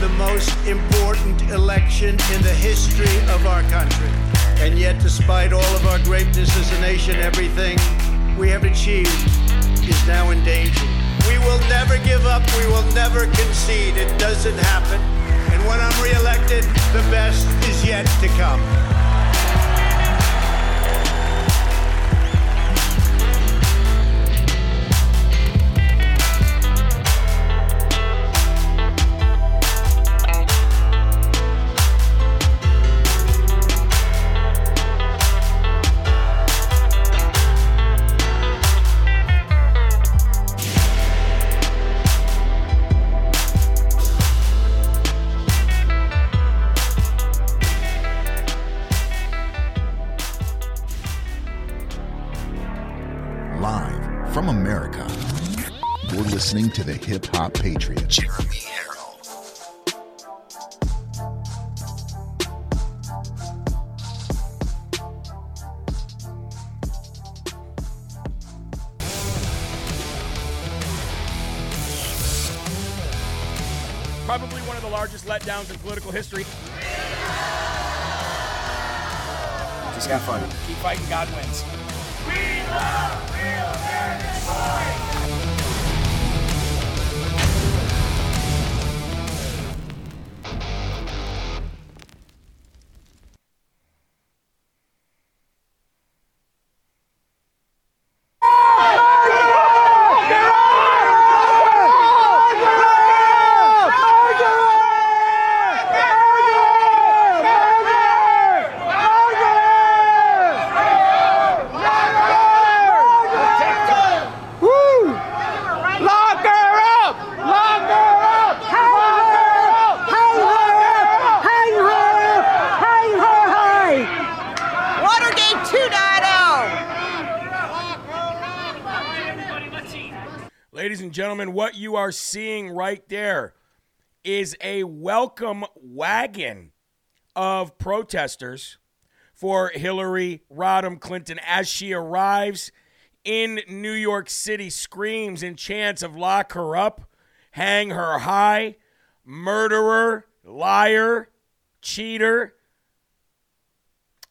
the most important election in the history of our country. And yet, despite all of our greatness as a nation, everything we have achieved is now in danger. We will never give up. We will never concede. It doesn't happen. And when I'm reelected, the best is yet to come. Largest in political history. Just got funny. Keep fighting, God wins. Watergate and gentlemen, what you are seeing right there is a welcome wagon of protesters for Hillary Rodham Clinton as she arrives in New York City, screams and chants of lock her up, hang her high, murderer, liar, cheater.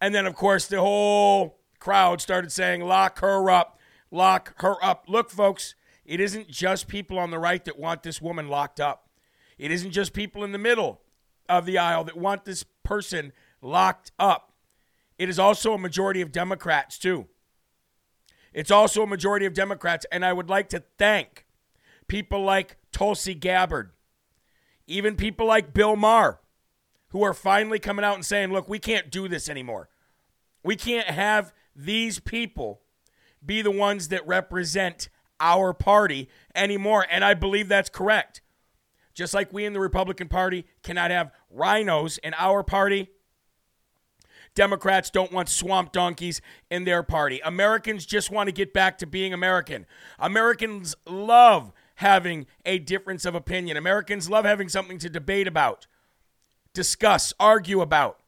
And then, of course, the whole crowd started saying, lock her up, lock her up. Look, folks, it isn't just people on the right that want this woman locked up. It isn't just people in the middle of the aisle that want this person locked up. It is also a majority of Democrats, too. It's also a majority of Democrats. And I would like to thank people like Tulsi Gabbard, even people like Bill Maher, who are finally coming out and saying, look, we can't do this anymore. We can't have these people be the ones that represent our party anymore. And I believe that's correct. Just like we in the Republican Party cannot have rhinos in our party, Democrats don't want swamp donkeys in their party. Americans just want to get back to being American. Americans love having a difference of opinion. Americans love having something to debate about, discuss, argue about.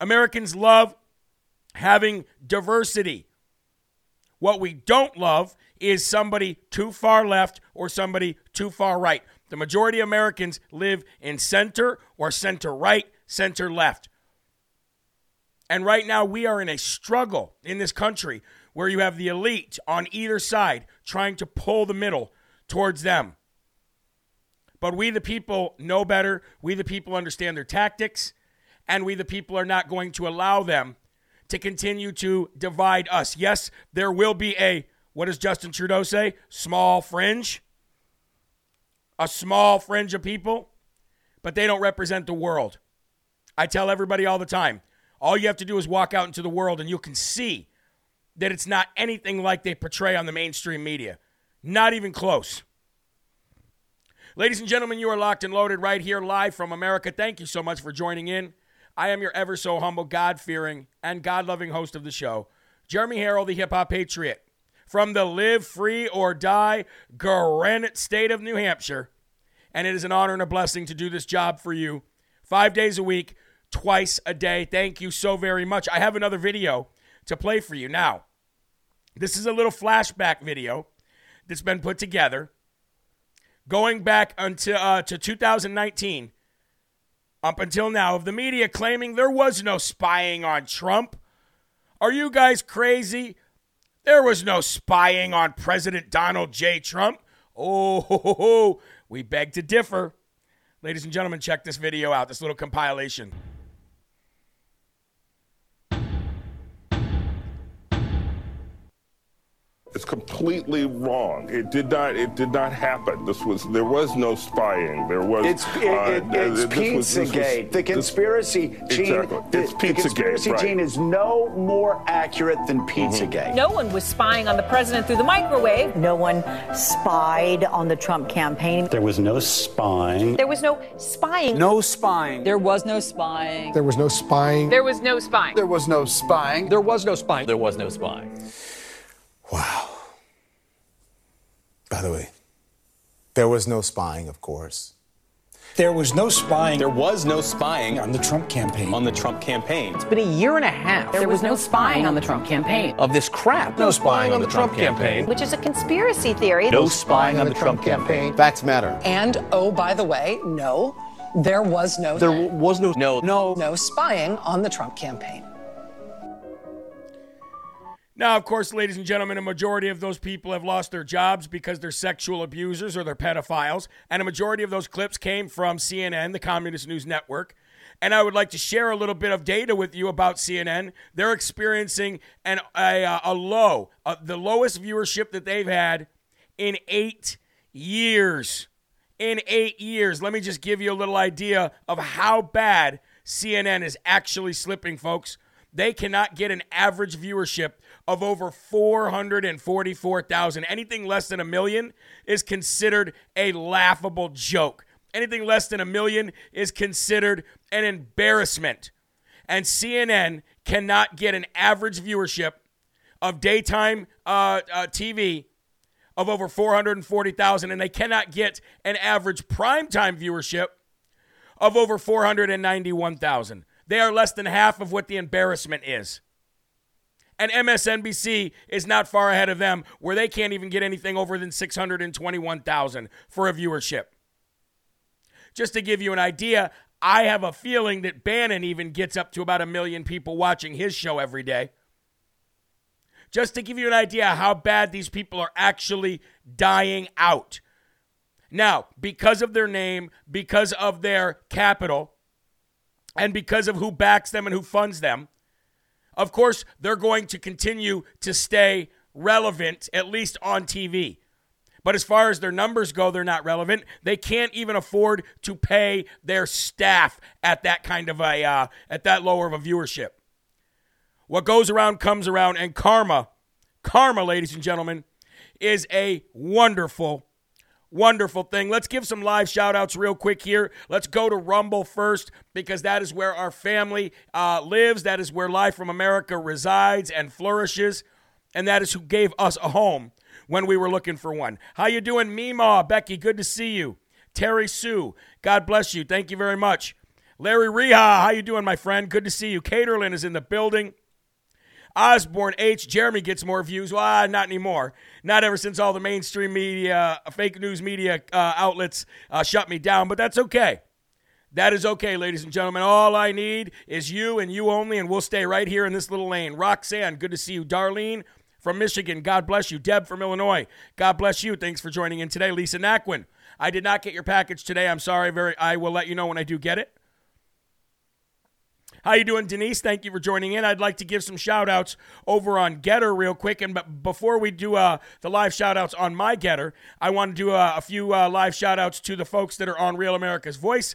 Americans love having diversity. What we don't love is somebody too far left or somebody too far right. The majority of Americans live in center or center right, center left. And right now, we are in a struggle in this country where you have the elite on either side trying to pull the middle towards them. But we, the people, know better. We, the people, understand their tactics. And we, the people, are not going to allow them to continue to divide us. Yes, there will be a, what does Justin Trudeau say? Small fringe. A small fringe of people, but they don't represent the world. I tell everybody all the time all you have to do is walk out into the world and you can see that it's not anything like they portray on the mainstream media. Not even close. Ladies and gentlemen, you are locked and loaded right here live from America. Thank you so much for joining in. I am your ever so humble, God fearing, and God loving host of the show, Jeremy Herrell, the hip hop patriot, from the live free or die granite state of New Hampshire. And it is an honor and a blessing to do this job for you five days a week, twice a day. Thank you so very much. I have another video to play for you now. This is a little flashback video that's been put together going back until uh, to 2019 up until now of the media claiming there was no spying on Trump. Are you guys crazy? There was no spying on President Donald J. Trump. Oh, we beg to differ. Ladies and gentlemen, check this video out, this little compilation. It's completely wrong. It did not. It did not happen. This was. There was no spying. There was. It's it, it, it's Pizzagate. the conspiracy this, gene. Exactly. The, it's the conspiracy right. gene is no more accurate than Pizzagate. Mm-hmm. No one was spying on the president through the microwave. No one spied on the Trump campaign. There was no spying. There was no spying. No spying. There was no spying. There was no spying. There was no spying. There was no spying. There was no spying. There was no spying. Wow. By the way, there was no spying, of course. There was no spying. There was no spying on the Trump campaign. On the Trump campaign. It's been a year and a half. There, there was, was, no spying on the Trump campaign. Of this crap. No spying on the Trump campaign. Which is a conspiracy theory. No spying on the Trump campaign. Facts matter. And oh, by the way, no, there was no. There was no. No. No. No spying on the Trump campaign. Now, of course, ladies and gentlemen, a majority of those people have lost their jobs because they're sexual abusers or they're pedophiles. And a majority of those clips came from CNN, the Communist News Network. And I would like to share a little bit of data with you about CNN. They're experiencing an, a, a low, uh, the lowest viewership that they've had in eight years. In eight years. Let me just give you a little idea of how bad CNN is actually slipping, folks. They cannot get an average viewership of over 444,000. Anything less than a million is considered a laughable joke. Anything less than a million is considered an embarrassment. And CNN cannot get an average viewership of daytime uh, uh, TV of over 440,000, and they cannot get an average primetime viewership of over 491,000. They are less than half of what the embarrassment is. And MSNBC is not far ahead of them, where they can't even get anything over than 621,000 for a viewership. Just to give you an idea, I have a feeling that Bannon even gets up to about a million people watching his show every day. Just to give you an idea how bad these people are actually dying out. Now, because of their name, because of their capital, and because of who backs them and who funds them, of course, they're going to continue to stay relevant, at least on TV. But as far as their numbers go, they're not relevant. They can't even afford to pay their staff at that kind of a uh, at that lower of a viewership. What goes around comes around, and karma, karma, ladies and gentlemen, is a wonderful, wonderful thing. Let's give some live shout outs real quick here. Let's go to Rumble first because that is where our family uh, lives. That is where Live from America resides and flourishes. And that is who gave us a home when we were looking for one. How you doing, Meemaw? Becky, good to see you. Terry Sue, God bless you. Thank you very much. Larry Reha, how you doing, my friend? Good to see you. Caterlin is in the building. Osborne H. Jeremy gets more views. Well, not anymore. Not ever since all the mainstream media, fake news media uh, outlets uh, shut me down, but that's okay. That is okay, ladies and gentlemen. All I need is you and you only, and we'll stay right here in this little lane. Roxanne, good to see you. Darlene from Michigan, God bless you. Deb from Illinois, God bless you. Thanks for joining in today. Lisa Naquin, I did not get your package today. I'm sorry. Very, I will let you know when I do get it. How you doing, Denise? Thank you for joining in. I'd like to give some shout outs over on Gettr real quick. And before we do uh, the live shout outs on my Gettr, I want to do uh, a few uh, live shout outs to the folks that are on Real America's Voice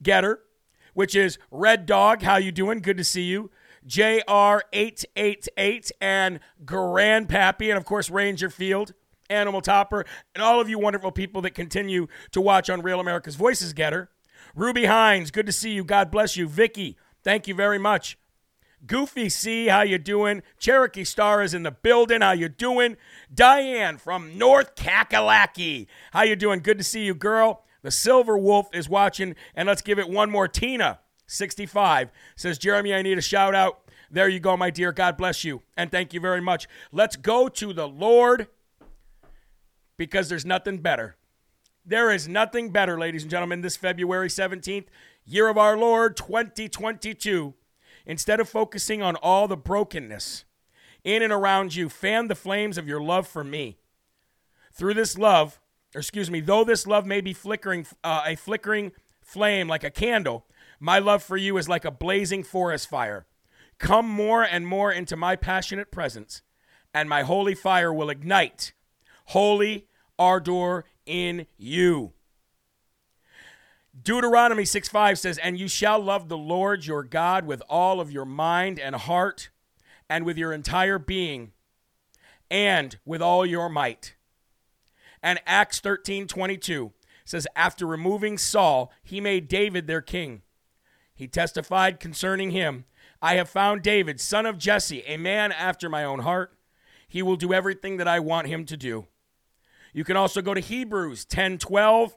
Gettr, which is Red Dog. How you doing? Good to see you. JR888 and Grandpappy, and of course, Ranger Field. Animal Topper, and all of you wonderful people that continue to watch on Real America's Voices Gettr. Ruby Hines, good to see you. God bless you. Vicky, Thank you very much. Goofy C, how you doing? Cherokee Star is in the building. How you doing? Diane from North Kakalaki. How you doing? Good to see you, girl. The Silver Wolf is watching, and let's give it one more. Tina, 65, says, Jeremy, I need a shout out. There you go, my dear. God bless you, and thank you very much. Let's go to the Lord because there's nothing better. There is nothing better, ladies and gentlemen, this February 17th, year of our Lord 2022. Instead of focusing on all the brokenness in and around you, fan the flames of your love for me. Through this love, or excuse me, though this love may be flickering, uh, a flickering flame like a candle, my love for you is like a blazing forest fire. Come more and more into my passionate presence, and my holy fire will ignite holy ardor in you. Deuteronomy 6 5 says, And you shall love the Lord your God with all of your mind and heart, and with your entire being, and with all your might. And Acts 13 22 says, After removing Saul, he made David their king. He testified concerning him, I have found David, son of Jesse, a man after my own heart. He will do everything that I want him to do. You can also go to Hebrews 10 12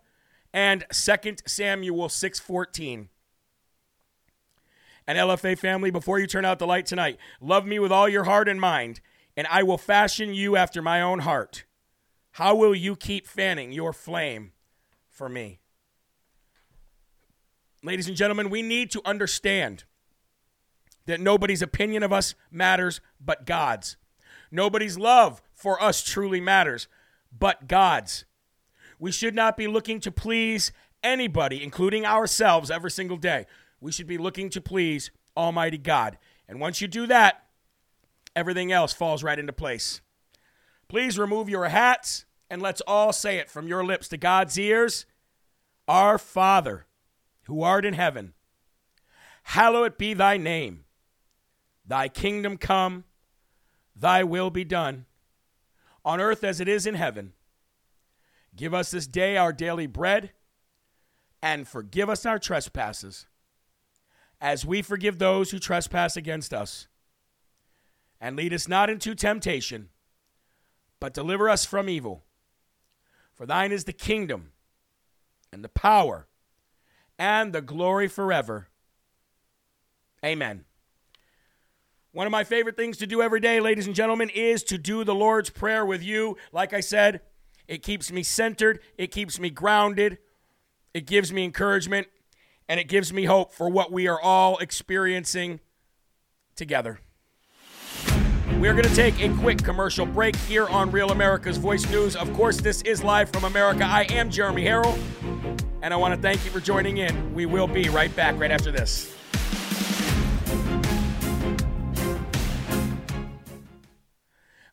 and 2 Samuel 6 14. And LFA family, before you turn out the light tonight, love me with all your heart and mind, and I will fashion you after my own heart. How will you keep fanning your flame for me? Ladies and gentlemen, we need to understand that nobody's opinion of us matters but God's. Nobody's love for us truly matters but God's. We should not be looking to please anybody, including ourselves, every single day. We should be looking to please Almighty God. And once you do that, everything else falls right into place. Please remove your hats and let's all say it from your lips to God's ears Our Father, who art in heaven, hallowed be thy name. Thy kingdom come, thy will be done, on earth as it is in heaven. Give us this day our daily bread, and forgive us our trespasses, as we forgive those who trespass against us. And lead us not into temptation, but deliver us from evil. For thine is the kingdom, and the power, and the glory forever. Amen. One of my favorite things to do every day, ladies and gentlemen, is to do the Lord's Prayer with you. Like I said, it keeps me centered, it keeps me grounded, it gives me encouragement, and it gives me hope for what we are all experiencing together. We're going to take a quick commercial break here on Real America's Voice News. Of course, this is live from America. I am Jeremy Herrell, and I want to thank you for joining in. We will be right back right after this.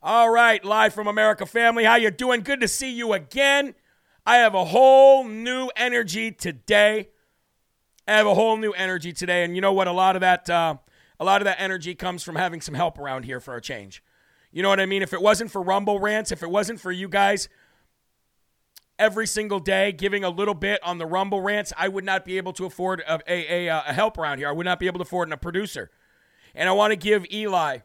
All right, live from America family. How you doing? Good to see you again. I have a whole new energy today. I have a whole new energy today, and you know what? A lot of that, uh, a lot of that energy comes from having some help around here for a change. You know what I mean? If it wasn't for Rumble rants, if it wasn't for you guys every single day giving a little bit on the Rumble rants, I would not be able to afford a, a, a, a help around here. I would not be able to afford a producer. And I want to give Eli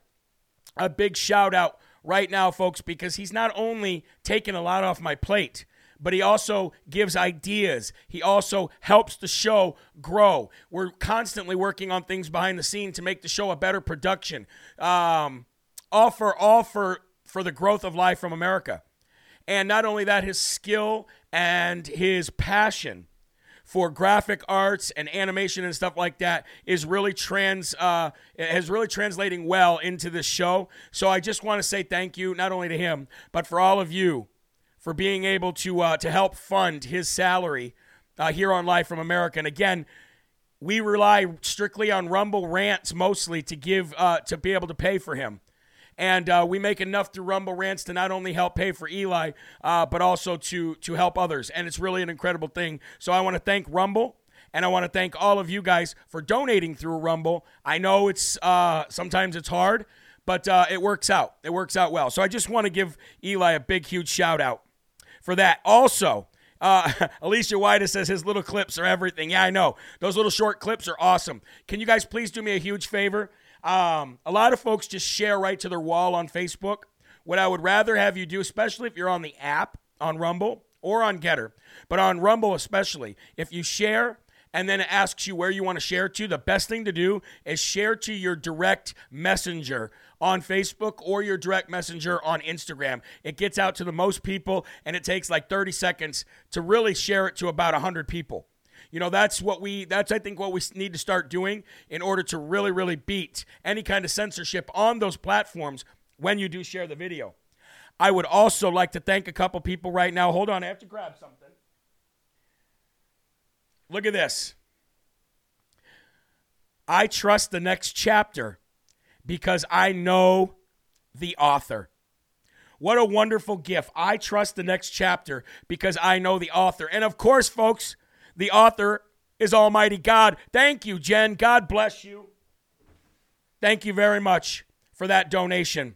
a big shout out right now, folks, because he's not only taking a lot off my plate, but he also gives ideas. He also helps the show grow. We're constantly working on things behind the scene to make the show a better production. Um, all for all for for the growth of life from America. And not only that, his skill and his passion for graphic arts and animation and stuff like that is really trans uh, is really translating well into this show. So I just want to say thank you not only to him but for all of you for being able to uh, to help fund his salary uh, here on Live from America. And again, we rely strictly on Rumble rants mostly to give uh, to be able to pay for him. And uh, we make enough through Rumble Rants to not only help pay for Eli, uh, but also to to help others. And it's really an incredible thing. So I want to thank Rumble. And I want to thank all of you guys for donating through Rumble. I know it's uh, sometimes it's hard, but uh, it works out. It works out well. So I just want to give Eli a big, huge shout out for that. Also, uh, Alicia White says his little clips are everything. Yeah, I know. Those little short clips are awesome. Can you guys please do me a huge favor? Um, a lot of folks just share right to their wall on Facebook. What I would rather have you do, especially if you're on the app on Rumble or on Gettr, but on Rumble especially, if you share and then it asks you where you want to share to, the best thing to do is share to your direct messenger on Facebook or your direct messenger on Instagram. It gets out to the most people and it takes like 30 seconds to really share it to about 100 people. You know, that's what we that's I think what we need to start doing in order to really really beat any kind of censorship on those platforms when you do share the video. I would also like to thank a couple people right now. Hold on, I have to grab something. Look at this. I trust the next chapter because I know the author. What a wonderful gift. I trust the next chapter because I know the author. And of course, folks, the author is Almighty God. Thank you, Jen. God bless you. Thank you very much for that donation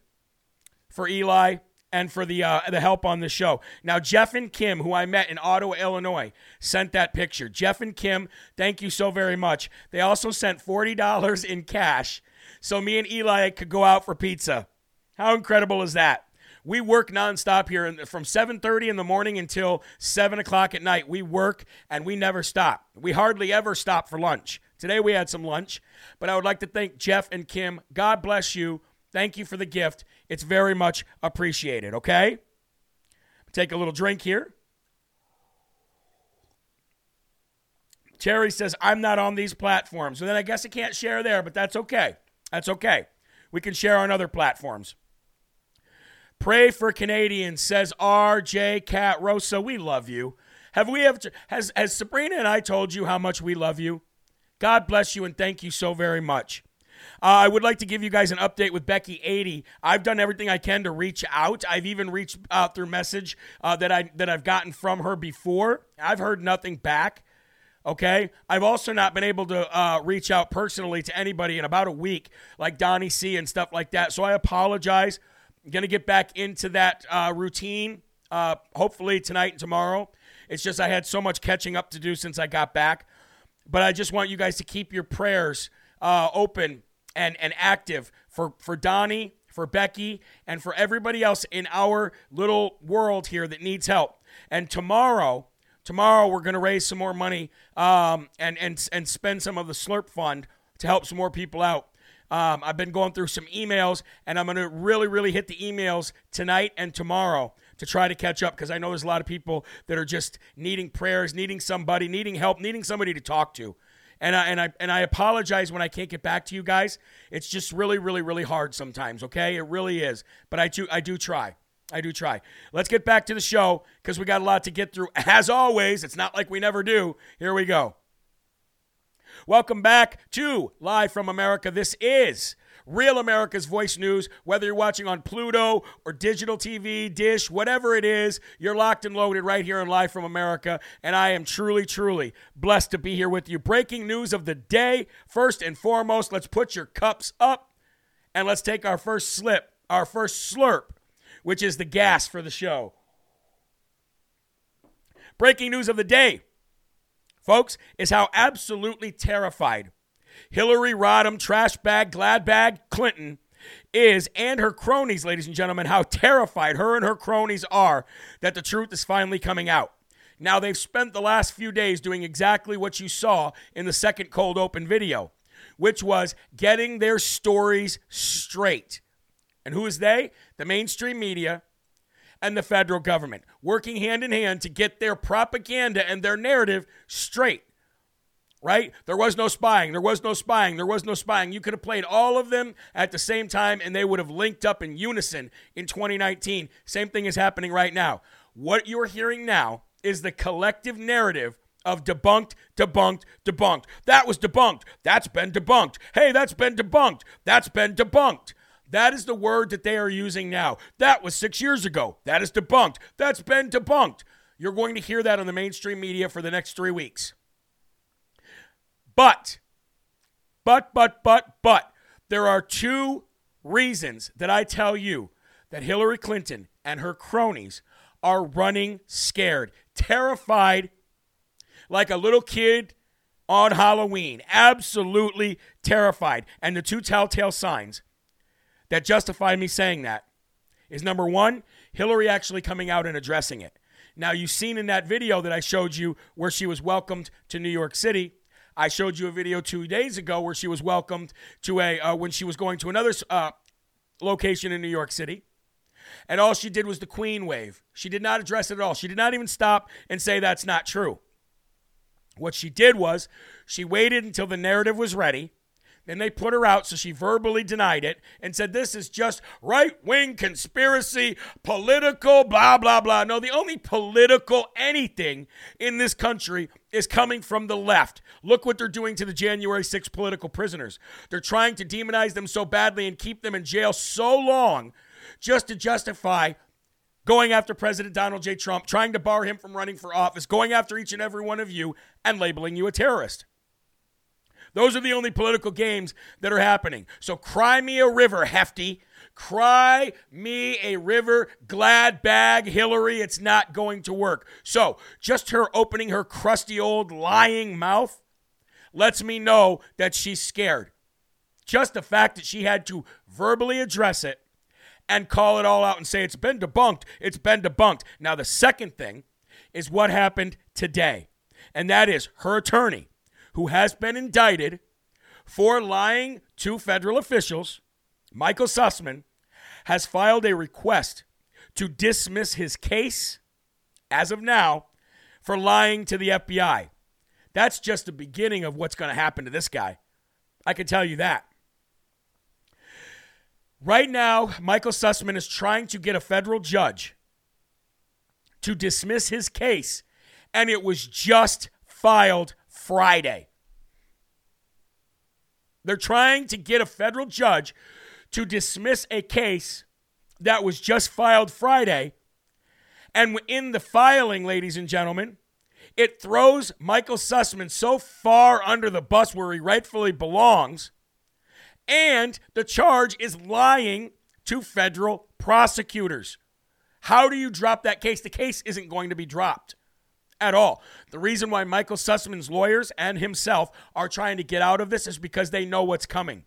for Eli and for the uh, the help on the show. Now, Jeff and Kim, who I met in Ottawa, Illinois, sent that picture. Jeff and Kim, thank you so very much. They also sent forty dollars in cash, so me and Eli could go out for pizza. How incredible is that? We work nonstop here from 7:30 in the morning until 7 o'clock at night. We work and we never stop. We hardly ever stop for lunch. Today we had some lunch, but I would like to thank Jeff and Kim. God bless you. Thank you for the gift. It's very much appreciated, okay? Take a little drink here. Terry says, I'm not on these platforms. So then I guess I can't share there, but that's okay. That's okay. We can share on other platforms. Pray for Canadians, says RJ Cat Rosa. We love you. Have we ever has has Sabrina and I told you how much we love you? God bless you and thank you so very much. Uh, I would like to give you guys an update with Becky 80. I've done everything I can to reach out. I've even reached out through message uh, that I that I've gotten from her before. I've heard nothing back. Okay. I've also not been able to uh, reach out personally to anybody in about a week, like Donnie C and stuff like that. So I apologize. Going to get back into that uh, routine, uh, hopefully tonight and tomorrow. It's just I had so much catching up to do since I got back. But I just want you guys to keep your prayers uh, open and, and active for, for Donnie, for Becky, and for everybody else in our little world here that needs help. And tomorrow, tomorrow we're going to raise some more money um, and, and, and spend some of the Slurp Fund to help some more people out. Um, I've been going through some emails, and I'm going to really, really hit the emails tonight and tomorrow to try to catch up because I know there's a lot of people that are just needing prayers, needing somebody, needing help, needing somebody to talk to. And I, and I and I apologize when I can't get back to you guys. It's just really, really, really hard sometimes. Okay, it really is. But I do I do try. I do try. Let's get back to the show because we got a lot to get through. As always, it's not like we never do. Here we go. Welcome back to Live from America. This is Real America's Voice News. Whether you're watching on Pluto or digital TV, dish, whatever it is, you're locked and loaded right here on Live from America. And I am truly, truly blessed to be here with you. Breaking news of the day. First and foremost, let's put your cups up and let's take our first slip, our first slurp, which is the gas for the show. Breaking news of the day, folks, is how absolutely terrified Hillary Rodham, trash bag, glad bag Clinton is, and her cronies, ladies and gentlemen, how terrified her and her cronies are that the truth is finally coming out. Now, they've spent the last few days doing exactly what you saw in the second cold open video, which was getting their stories straight. And who is they? The mainstream media and the federal government, working hand in hand to get their propaganda and their narrative straight right? There was no spying. There was no spying. There was no spying. You could have played all of them at the same time and they would have linked up in unison in 2019. Same thing is happening right now. What you're hearing now is the collective narrative of debunked, debunked, debunked. That was debunked. That's been debunked. Hey, that's been debunked. That's been debunked. That is the word that they are using now. That was six years ago. That is debunked. That's been debunked. You're going to hear that on the mainstream media for the next three weeks. But, but, but, but, but, there are two reasons that I tell you that Hillary Clinton and her cronies are running scared, terrified, like a little kid on Halloween. Absolutely terrified. And the two telltale signs that justify me saying that is number one, Hillary actually coming out and addressing it. Now, you've seen in that video that I showed you where she was welcomed to New York City I showed you a video two days ago where she was welcomed to a uh, when she was going to another uh, location in New York City, and all she did was the Queen wave. She did not address it at all. She did not even stop and say that's not true. What she did was she waited until the narrative was ready. Then they put her out, so she verbally denied it and said, This is just right wing conspiracy, political, blah, blah, blah. No, the only political anything in this country is coming from the left. Look what they're doing to the January 6 political prisoners. They're trying to demonize them so badly and keep them in jail so long just to justify going after President Donald J. Trump, trying to bar him from running for office, going after each and every one of you, and labeling you a terrorist. Those are the only political games that are happening. So cry me a river, hefty. Cry me a river, glad bag, Hillary. It's not going to work. So just her opening her crusty old lying mouth lets me know that she's scared. Just the fact that she had to verbally address it and call it all out and say it's been debunked, it's been debunked. Now, the second thing is what happened today, and that is her attorney who has been indicted for lying to federal officials, Michael Sussmann, has filed a request to dismiss his case as of now for lying to the FBI. That's just the beginning of what's going to happen to this guy. I can tell you that. Right now, Michael Sussmann is trying to get a federal judge to dismiss his case, and it was just filed Friday. They're trying to get a federal judge to dismiss a case that was just filed Friday. And in the filing, ladies and gentlemen, it throws Michael Sussmann so far under the bus where he rightfully belongs. And the charge is lying to federal prosecutors. How do you drop that case? The case isn't going to be dropped at all. The reason why Michael Sussmann's lawyers and himself are trying to get out of this is because they know what's coming.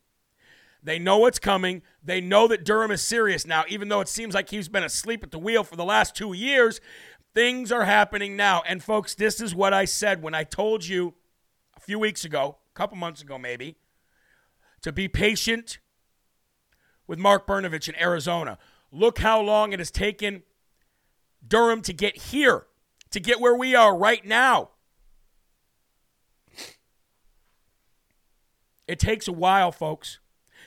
They know what's coming. They know that Durham is serious now, even though it seems like he's been asleep at the wheel for the last two years. Things are happening now. And, folks, this is what I said when I told you a few weeks ago, a couple months ago maybe, to be patient with Mark Brnovich in Arizona. Look how long it has taken Durham to get here to get where we are right now. It takes a while, folks,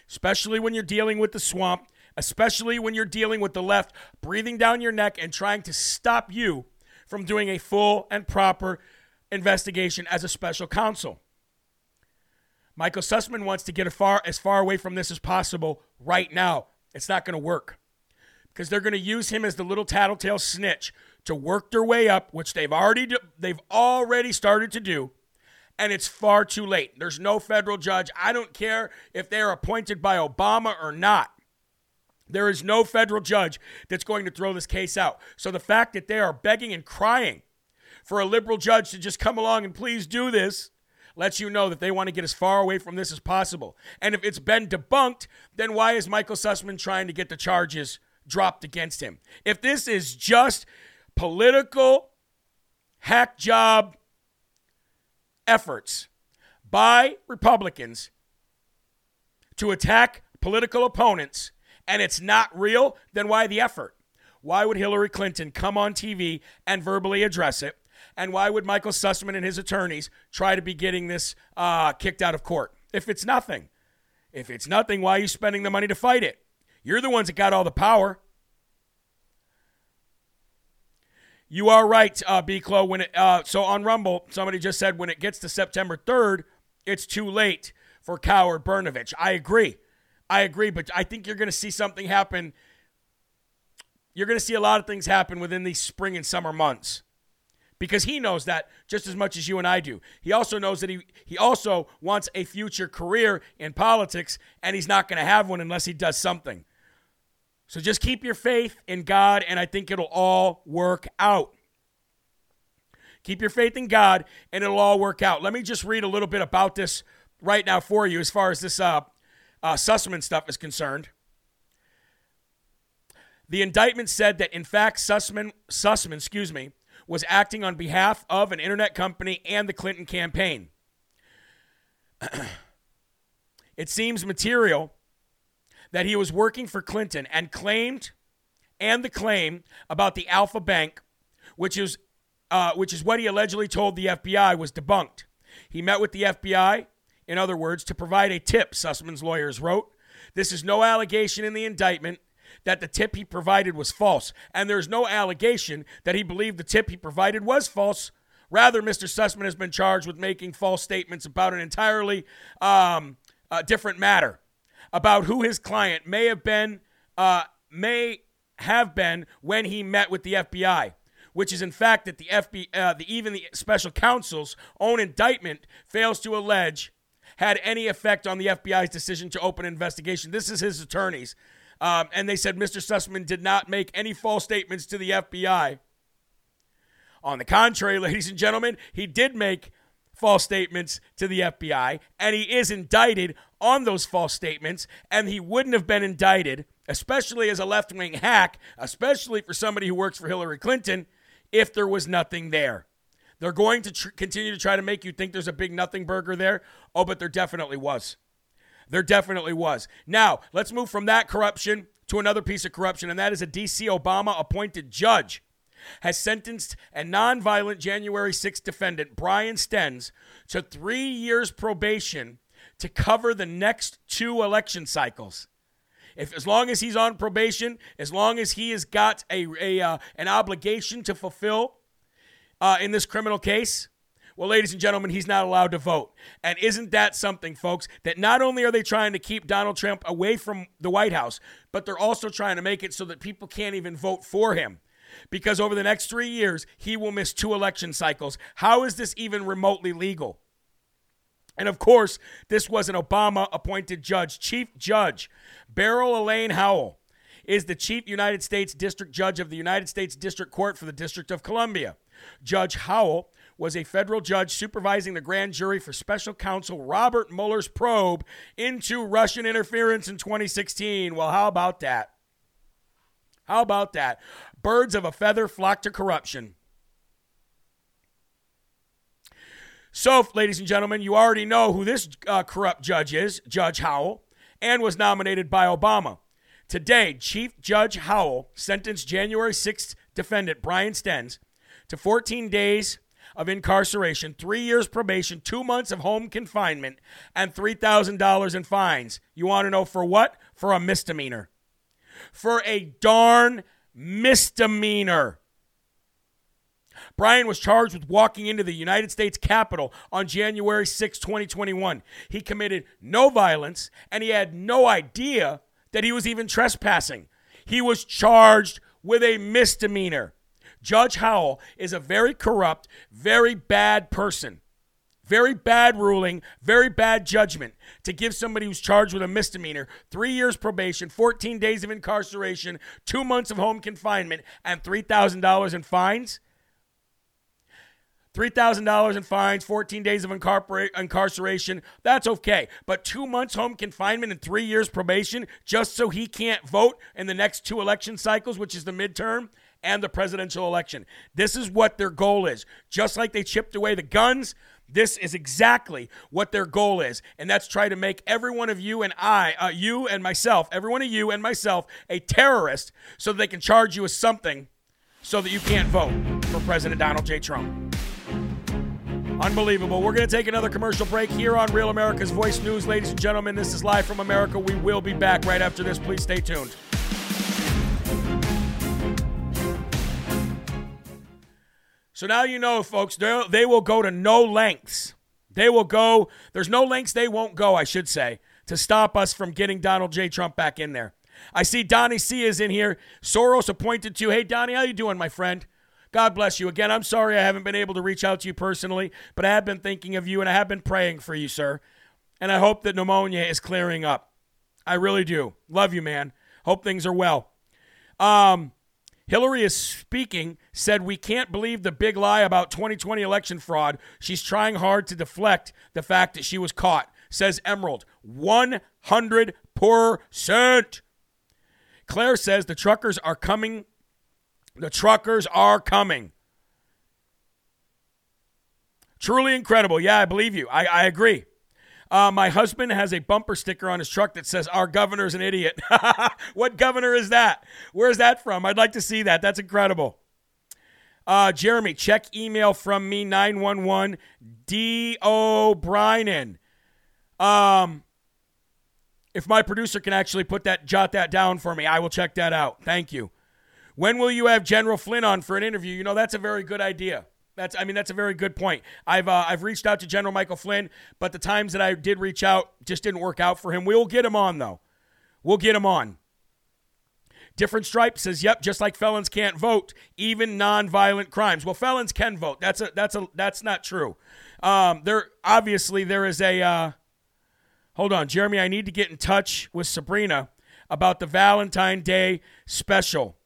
especially when you're dealing with the swamp, especially when you're dealing with the left breathing down your neck and trying to stop you from doing a full and proper investigation as a special counsel. Michael Sussmann wants to get as far, as far away from this as possible right now. It's not going to work because they're going to use him as the little tattletale snitch to work their way up, which they've already do, they've already started to do, and it's far too late. There's no federal judge. I don't care if they're appointed by Obama or not. There is no federal judge that's going to throw this case out. So the fact that they are begging and crying for a liberal judge to just come along and please do this lets you know that they want to get as far away from this as possible. And if it's been debunked, then why is Michael Sussmann trying to get the charges dropped against him? If this is just political hack job efforts by Republicans to attack political opponents and it's not real, then why the effort? Why would Hillary Clinton come on TV and verbally address it? And why would Michael Sussmann and his attorneys try to be getting this uh, kicked out of court? If it's nothing, if it's nothing, why are you spending the money to fight it? You're the ones that got all the power. You are right, uh, B. Clo. When it uh, so on Rumble, somebody just said when it gets to September third, it's too late for coward Brnovich. I agree, I agree, but I think you're going to see something happen. You're going to see a lot of things happen within these spring and summer months because he knows that just as much as you and I do. He also knows that he he also wants a future career in politics, and he's not going to have one unless he does something. So just keep your faith in God, and I think it'll all work out. Keep your faith in God, and it'll all work out. Let me just read a little bit about this right now for you as far as this uh, uh, Sussmann stuff is concerned. The indictment said that, in fact, Sussmann, Sussmann, excuse me, was acting on behalf of an internet company and the Clinton campaign. it seems material that he was working for Clinton and claimed, and the claim about the Alfa Bank, which is, uh, which is what he allegedly told the FBI, was debunked. He met with the FBI, in other words, to provide a tip, Sussmann's lawyers wrote. This is no allegation in the indictment that the tip he provided was false, and there's no allegation that he believed the tip he provided was false. Rather, Mr. Sussmann has been charged with making false statements about an entirely um, uh, different matter about who his client may have been, uh, may have been when he met with the FBI, which is in fact that the FBI, uh, the, even the special counsel's own indictment fails to allege had any effect on the FBI's decision to open an investigation. This is his attorneys. Um, and they said Mr. Sussmann did not make any false statements to the FBI. On the contrary, ladies and gentlemen, he did make false statements to the FBI, and he is indicted on those false statements, and he wouldn't have been indicted, especially as a left wing hack, especially for somebody who works for Hillary Clinton, if there was nothing there. They're going to tr- continue to try to make you think there's a big nothing burger there. Oh, but there definitely was. There definitely was. Now, let's move from that corruption to another piece of corruption, and that is a D.C. Obama appointed judge has sentenced a nonviolent January 6 defendant, Brian Stenz, to three years probation to cover the next two election cycles. If as long as he's on probation, as long as he has got a, a uh, an obligation to fulfill uh, in this criminal case, well, ladies and gentlemen, he's not allowed to vote. And isn't that something, folks, that not only are they trying to keep Donald Trump away from the White House, but they're also trying to make it so that people can't even vote for him because over the next three years, he will miss two election cycles. How is this even remotely legal? And of course, this was an Obama appointed judge. Chief Judge Beryl Alaine Howell is the Chief United States District Judge of the United States District Court for the District of Columbia. Judge Howell was a federal judge supervising the grand jury for special counsel Robert Mueller's probe into Russian interference in 2016. Well, how about that? How about that? Birds of a feather flock to corruption. So, ladies and gentlemen, you already know who this uh, corrupt judge is, Judge Howell, and was nominated by Obama. Today, Chief Judge Howell sentenced January 6th defendant Brian Stenz to 14 days of incarceration, three years probation, two months of home confinement, and $3,000 in fines. You want to know for what? For a misdemeanor. For a darn misdemeanor. Brian was charged with walking into the United States Capitol on January 6, 2021. He committed no violence and he had no idea that he was even trespassing. He was charged with a misdemeanor. Judge Howell is a very corrupt, very bad person. Very bad ruling, very bad judgment to give somebody who's charged with a misdemeanor three years probation, 14 days of incarceration, two months of home confinement, and $3,000 in fines. $3,000 in fines, 14 days of incarceration, that's okay. But two months home confinement and three years probation just so he can't vote in the next two election cycles, which is the midterm and the presidential election. This is what their goal is. Just like they chipped away the guns, this is exactly what their goal is, and that's try to make every one of you and I, uh, you and myself, every one of you and myself, a terrorist, so that they can charge you with something, so that you can't vote for President Donald J. Trump. Unbelievable. We're going to take another commercial break here on Real America's Voice News, ladies and gentlemen. This is live from America. We will be back right after this. Please stay tuned. So now you know, folks, they will go to no lengths. They will go, there's no lengths they won't go, I should say, to stop us from getting Donald J. Trump back in there. I see Donnie C is in here. Soros appointed to. Hey, Donnie, how you doing, my friend? God bless you. Again, I'm sorry I haven't been able to reach out to you personally, but I have been thinking of you and I have been praying for you, sir. And I hope that pneumonia is clearing up. I really do. Love you, man. Hope things are well. Um, Hillary is speaking, said, We can't believe the big lie about 2020 election fraud. She's trying hard to deflect the fact that she was caught, says Emerald. 100%. Claire says the truckers are coming. The truckers are coming. Truly incredible. Yeah, I believe you. I, I agree. Uh, my husband has a bumper sticker on his truck that says, Our governor's an idiot. what governor is that? Where's that from? I'd like to see that. That's incredible. Uh, Jeremy, check email from me 911 D O'Brien. Um, if my producer can actually put that, jot that down for me, I will check that out. Thank you. When will you have General Flynn on for an interview? You know, that's a very good idea. That's, I mean, that's a very good point. I've, uh, I've reached out to General Michael Flynn, but the times that I did reach out just didn't work out for him. We'll get him on though. We'll get him on. Different Stripe says, "Yep, just like felons can't vote, even non-violent crimes. Well, felons can vote. That's a that's a that's not true. Um, there obviously there is a. Uh, hold on, Jeremy. I need to get in touch with Sabrina about the Valentine Day special.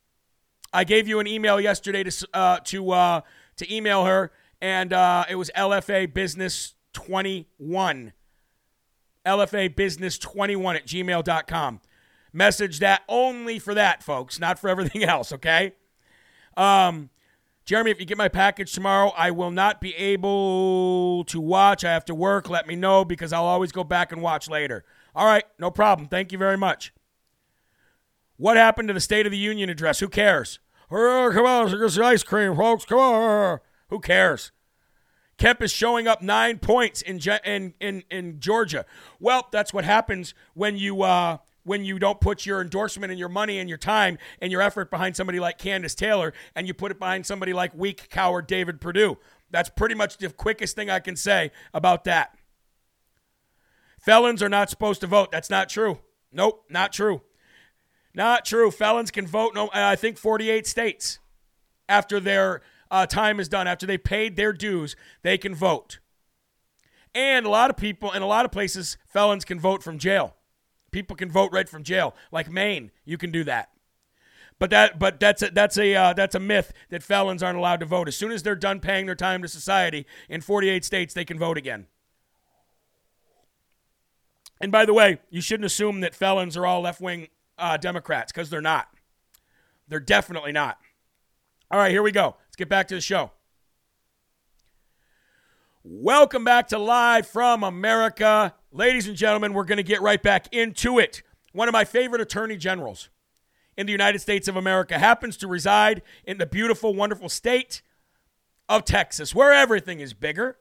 I gave you an email yesterday to uh, to uh, to email her, and uh, it was LFA Business 21. LFA Business 21 at gmail.com. Message that only for that, folks, not for everything else, okay? Um, Jeremy, if you get my package tomorrow, I will not be able to watch. I have to work. Let me know because I'll always go back and watch later. All right, no problem. Thank you very much. What happened to the State of the Union address? Who cares? Oh, come on, get some ice cream, folks. Come on. Who cares? Kemp is showing up nine points in in in, in Georgia. Well, that's what happens when you uh, when you don't put your endorsement and your money and your time and your effort behind somebody like Kandiss Taylor and you put it behind somebody like weak coward David Perdue. That's pretty much the quickest thing I can say about that. Felons are not supposed to vote. That's not true. Nope, not true. Not true. Felons can vote. No, I think 48 states after their uh, time is done, after they paid their dues, they can vote. And a lot of people in a lot of places, felons can vote from jail. People can vote right from jail, like Maine. You can do that. But that, but that's a, that's a uh, that's a myth that felons aren't allowed to vote. As soon as they're done paying their time to society in 48 states, they can vote again. And by the way, you shouldn't assume that felons are all left wing uh, Democrats because they're not. They're definitely not. All right, here we go. Let's get back to the show. Welcome back to Live from America. Ladies and gentlemen, we're going to get right back into it. One of my favorite attorney generals in the United States of America happens to reside in the beautiful, wonderful state of Texas, where everything is bigger.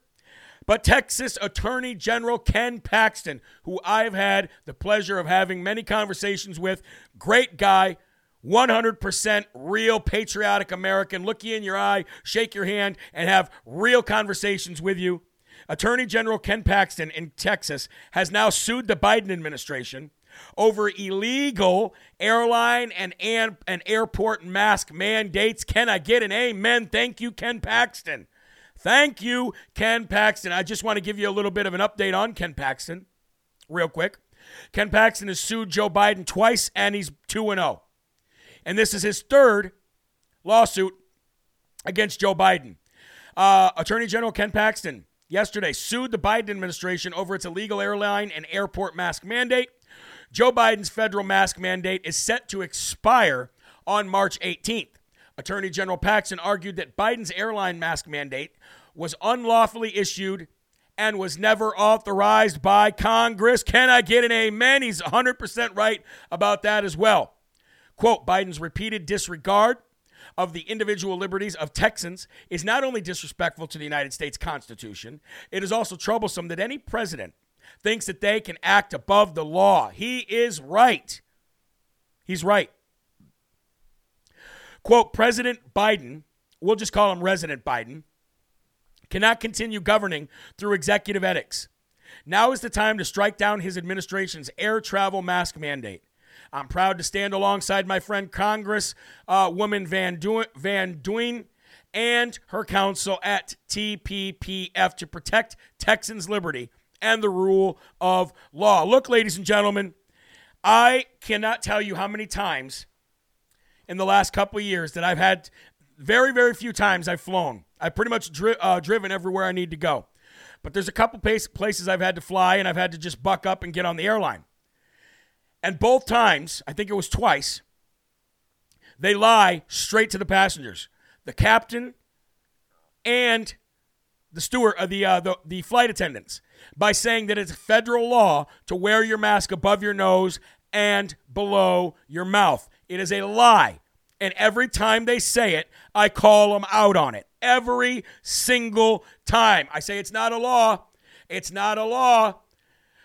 But Texas Attorney General Ken Paxton, who I've had the pleasure of having many conversations with, great guy, 100% real patriotic American, look you in your eye, shake your hand, and have real conversations with you. Attorney General Ken Paxton in Texas has now sued the Biden administration over illegal airline and, and, airport mask mandates. Can I get an amen? Thank you, Ken Paxton. Thank you, Ken Paxton. I just want to give you a little bit of an update on Ken Paxton, real quick. Ken Paxton has sued Joe Biden twice, and he's 2 0. And this is his third lawsuit against Joe Biden. Uh, Attorney General Ken Paxton yesterday sued the Biden administration over its illegal airline and airport mask mandate. Joe Biden's federal mask mandate is set to expire on March 18th. Attorney General Paxton argued that Biden's airline mask mandate was unlawfully issued and was never authorized by Congress. Can I get an amen? He's 100% right about that as well. Quote Biden's repeated disregard of the individual liberties of Texans is not only disrespectful to the United States Constitution, it is also troublesome that any president thinks that they can act above the law. He is right. He's right. Quote President Biden, we'll just call him Resident Biden, cannot continue governing through executive edicts. Now is the time to strike down his administration's air travel mask mandate. I'm proud to stand alongside my friend Congresswoman uh, Van, du- Van Duyne and her counsel at TPPF to protect Texans' liberty and the rule of law. Look, ladies and gentlemen, I cannot tell you how many times in the last couple of years that I've had very, very few times I've flown. I've pretty much dri- uh, driven everywhere I need to go. But there's a couple places I've had to fly and I've had to just buck up and get on the airline. And both times, I think it was twice, they lie straight to the passengers. The captain and the steward, uh, the, uh, the the flight attendants, by saying that it's federal law to wear your mask above your nose and below your mouth. It is a lie. And every time they say it, I call them out on it. Every single time. I say it's not a law. It's not a law.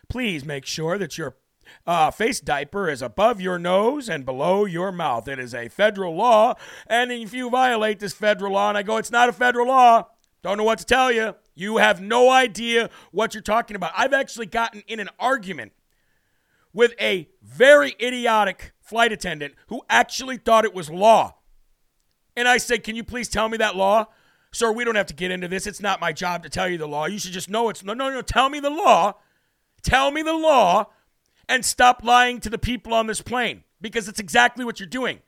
Please make sure that your uh, face diaper is above your nose and below your mouth. It is a federal law. And if you violate this federal law, and I go, it's not a federal law, don't know what to tell you. You have no idea what you're talking about. I've actually gotten in an argument with a very idiotic flight attendant who actually thought it was law. And I said, Can you please tell me that law? Sir, we don't have to get into this. It's not my job to tell you the law. You should just know it's no, no, no. Tell me the law. Tell me the law and stop lying to the people on this plane because it's exactly what you're doing.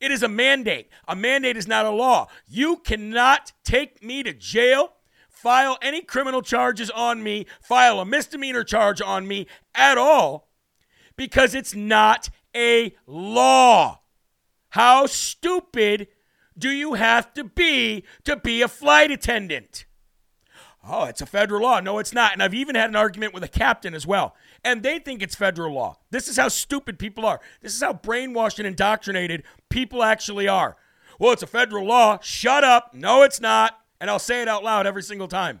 It is a mandate. A mandate is not a law. You cannot take me to jail, file any criminal charges on me, file a misdemeanor charge on me at all because it's not a law. How stupid do you have to be to be a flight attendant? Oh, it's a federal law. No, it's not. And I've even had an argument with a captain as well. And they think it's federal law. This is how stupid people are. This is how brainwashed and indoctrinated people actually are. Well, it's a federal law. Shut up. No, it's not. And I'll say it out loud every single time.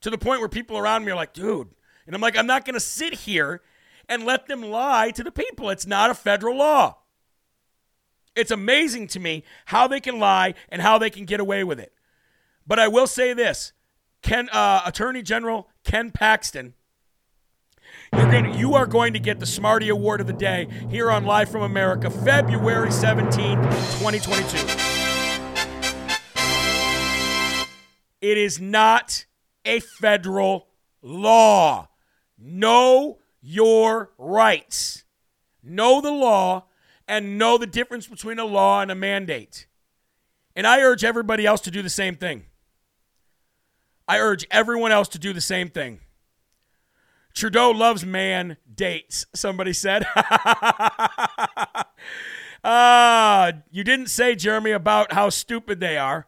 To the point where people around me are like, dude. And I'm like, I'm not going to sit here and let them lie to the people. It's not a federal law. It's amazing to me how they can lie and how they can get away with it. But I will say this Ken, uh, Attorney General Ken Paxton, you're going you are going to get the Smarty Award of the Day here on Live from America, February 17th, 2022. It is not a federal law. Know your rights. Know the law and know the difference between a law and a mandate. And I urge everybody else to do the same thing. I urge everyone else to do the same thing. Trudeau loves man dates, somebody said. uh, you didn't say, Jeremy, about how stupid they are.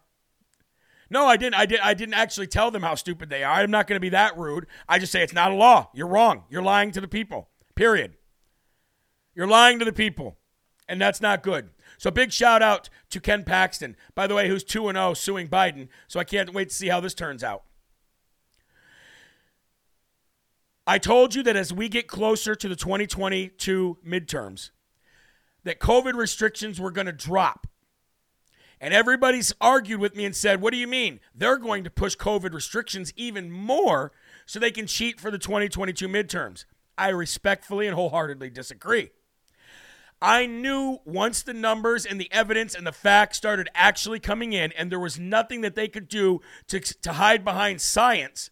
No, I didn't. I did. I didn't actually tell them how stupid they are. I'm not going to be that rude. I just say it's not a law. You're wrong. You're lying to the people. Period. You're lying to the people, and that's not good. So big shout out to Ken Paxton, by the way, who's 2 and 0 suing Biden. So I can't wait to see how this turns out. I told you that as we get closer to the 2022 midterms, that COVID restrictions were going to drop. And everybody's argued with me and said, What do you mean? They're going to push COVID restrictions even more so they can cheat for the 2022 midterms. I respectfully and wholeheartedly disagree. I knew once the numbers and the evidence and the facts started actually coming in, and there was nothing that they could do to, to hide behind science,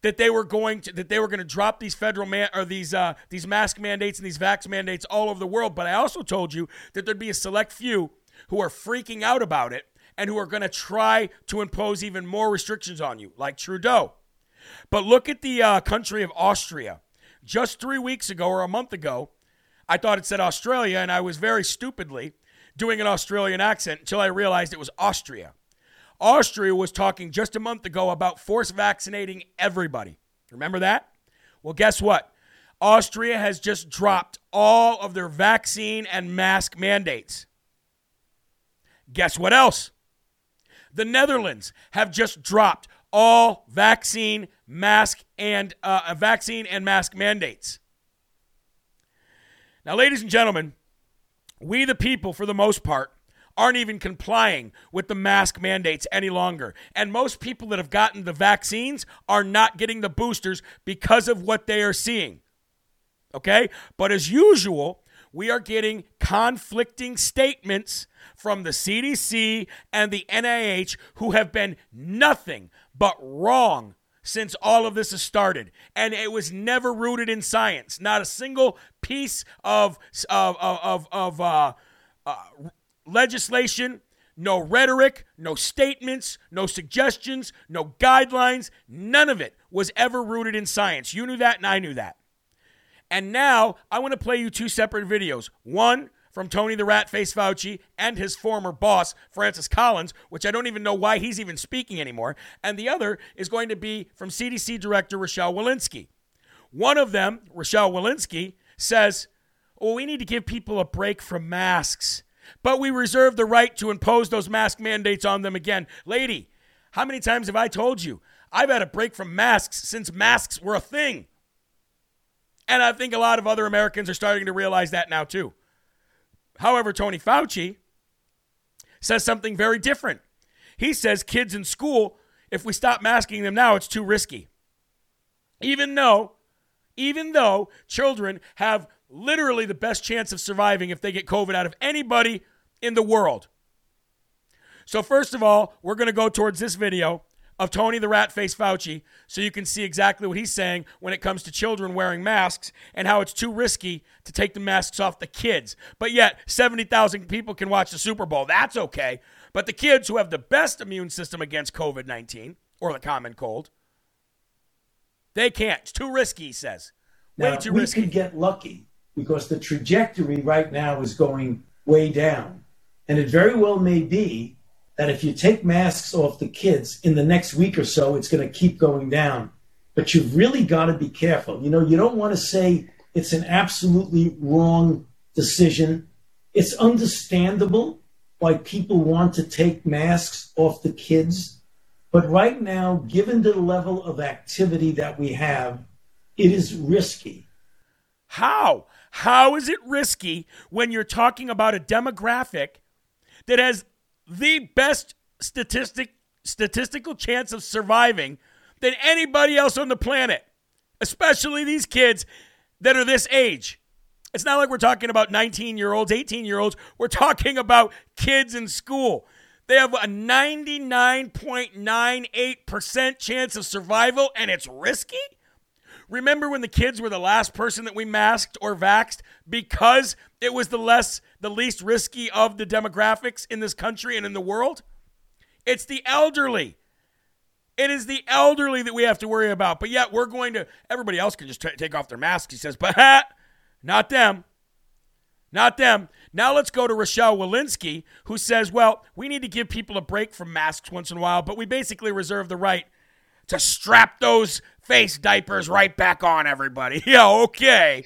that they were going to that they were going to drop these federal man or these uh, these mask mandates and these vax mandates all over the world. But I also told you that there'd be a select few who are freaking out about it and who are going to try to impose even more restrictions on you, like Trudeau. But look at the uh, country of Austria. Just three weeks ago or a month ago, I thought it said Australia, and I was very stupidly doing an Australian accent until I realized it was Austria. Austria was talking just a month ago about force vaccinating everybody. Remember that? Well, guess what? Austria has just dropped all of their vaccine and mask mandates. Guess what else? The Netherlands have just dropped all vaccine, mask, and uh, vaccine and mask mandates. Now, ladies and gentlemen, we the people, for the most part, aren't even complying with the mask mandates any longer. And most people that have gotten the vaccines are not getting the boosters because of what they are seeing. Okay? But as usual, we are getting conflicting statements from the CDC and the NIH who have been nothing but wrong since all of this has started. And it was never rooted in science. Not a single piece of, of, of, of uh, uh, legislation, no rhetoric, no statements, no suggestions, no guidelines. None of it was ever rooted in science. You knew that, and I knew that. And now I want to play you two separate videos. One from Tony the Rat Face Fauci and his former boss, Francis Collins, which I don't even know why he's even speaking anymore. And the other is going to be from CDC Director Rochelle Walensky. One of them, Rochelle Walensky, says, well, we need to give people a break from masks, but we reserve the right to impose those mask mandates on them again. Lady, how many times have I told you? I've had a break from masks since masks were a thing. And I think a lot of other Americans are starting to realize that now, too. However, Tony Fauci says something very different. He says kids in school, if we stop masking them now, it's too risky. Even though, even though children have literally the best chance of surviving if they get COVID out of anybody in the world. So, first of all, we're going to go towards this video of Tony the Rat Face Fauci so you can see exactly what he's saying when it comes to children wearing masks and how it's too risky to take the masks off the kids. But yet, 70,000 people can watch the Super Bowl. That's okay. But the kids who have the best immune system against COVID 19 or the common cold, they can't. It's too risky, he says. Way now, too we risky. could get lucky because the trajectory right now is going way down. And it very well may be that if you take masks off the kids in the next week or so, it's going to keep going down. But you've really got to be careful. You know, you don't want to say it's an absolutely wrong decision. It's understandable why people want to take masks off the kids. But right now, given the level of activity that we have, it is risky. How? How is it risky when you're talking about a demographic that has the best statistic statistical chance of surviving than anybody else on the planet, especially these kids that are this age. It's not like we're talking about 19 year olds, 18 year olds. We're talking about kids in school. They have a 99.98% chance of survival, and it's risky? Remember when the kids were the last person that we masked or vaxed because it was the less the least risky of the demographics in this country and in the world? It's the elderly. It is the elderly that we have to worry about. But yet we're going to everybody else can just t- take off their masks, he says, but ha, not them. Not them. Now let's go to Rochelle Walensky, who says, well, we need to give people a break from masks once in a while, but we basically reserve the right to strap those face diapers right back on everybody. yeah, okay.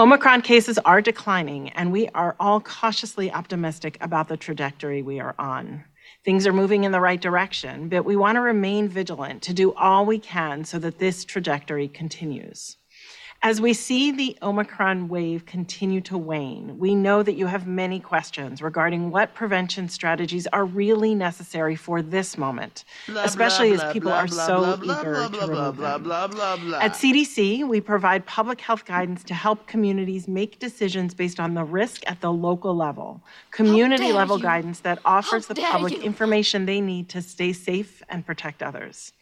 Omicron cases are declining, and we are all cautiously optimistic about the trajectory we are on. Things are moving in the right direction, but we want to remain vigilant to do all we can so that this trajectory continues. As we see the Omicron wave continue to wane, we know that you have many questions regarding what prevention strategies are really necessary for this moment, Blah, especially blah, as people blah, are so eager to remove them. At CDC, we provide public health guidance to help communities make decisions based on the risk at the local level, community level you. guidance that offers the public you. information they need to stay safe and protect others.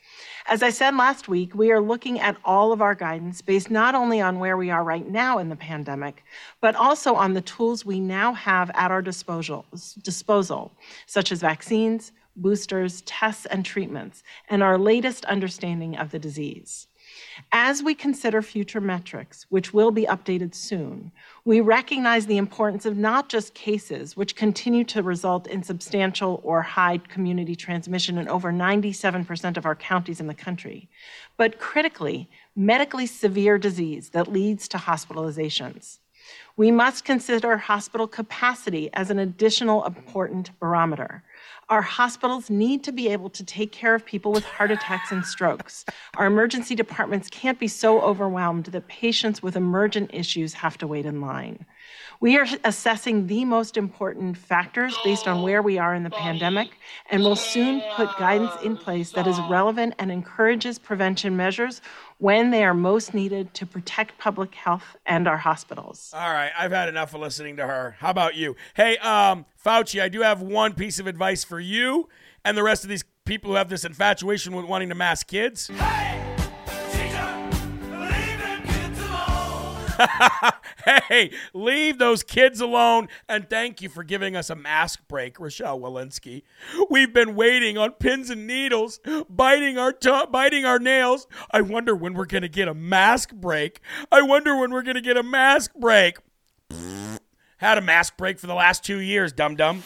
As I said last week, we are looking at all of our guidance based not only on where we are right now in the pandemic, but also on the tools we now have at our disposal, disposal such as vaccines, boosters, tests, and treatments, and our latest understanding of the disease. As we consider future metrics, which will be updated soon, we recognize the importance of not just cases, which continue to result in substantial or high community transmission in over 97% of our counties in the country, but critically, medically severe disease that leads to hospitalizations. We must consider hospital capacity as an additional important barometer. Our hospitals need to be able to take care of people with heart attacks and strokes. Our emergency departments can't be so overwhelmed that patients with emergent issues have to wait in line. We are assessing the most important factors based on where we are in the pandemic and will soon put guidance in place that is relevant and encourages prevention measures when they are most needed to protect public health and our hospitals. All right, I've had enough of listening to her. How about you? Hey, um, Fauci, I do have one piece of advice for you and the rest of these people who have this infatuation with wanting to mask kids. hey, leave those kids alone and thank you for giving us a mask break, Rochelle Walensky. We've been waiting on pins and needles, biting our to- biting our nails. I wonder when we're going to get a mask break. I wonder when we're going to get a mask break. Had a mask break for the last two years, dum dum.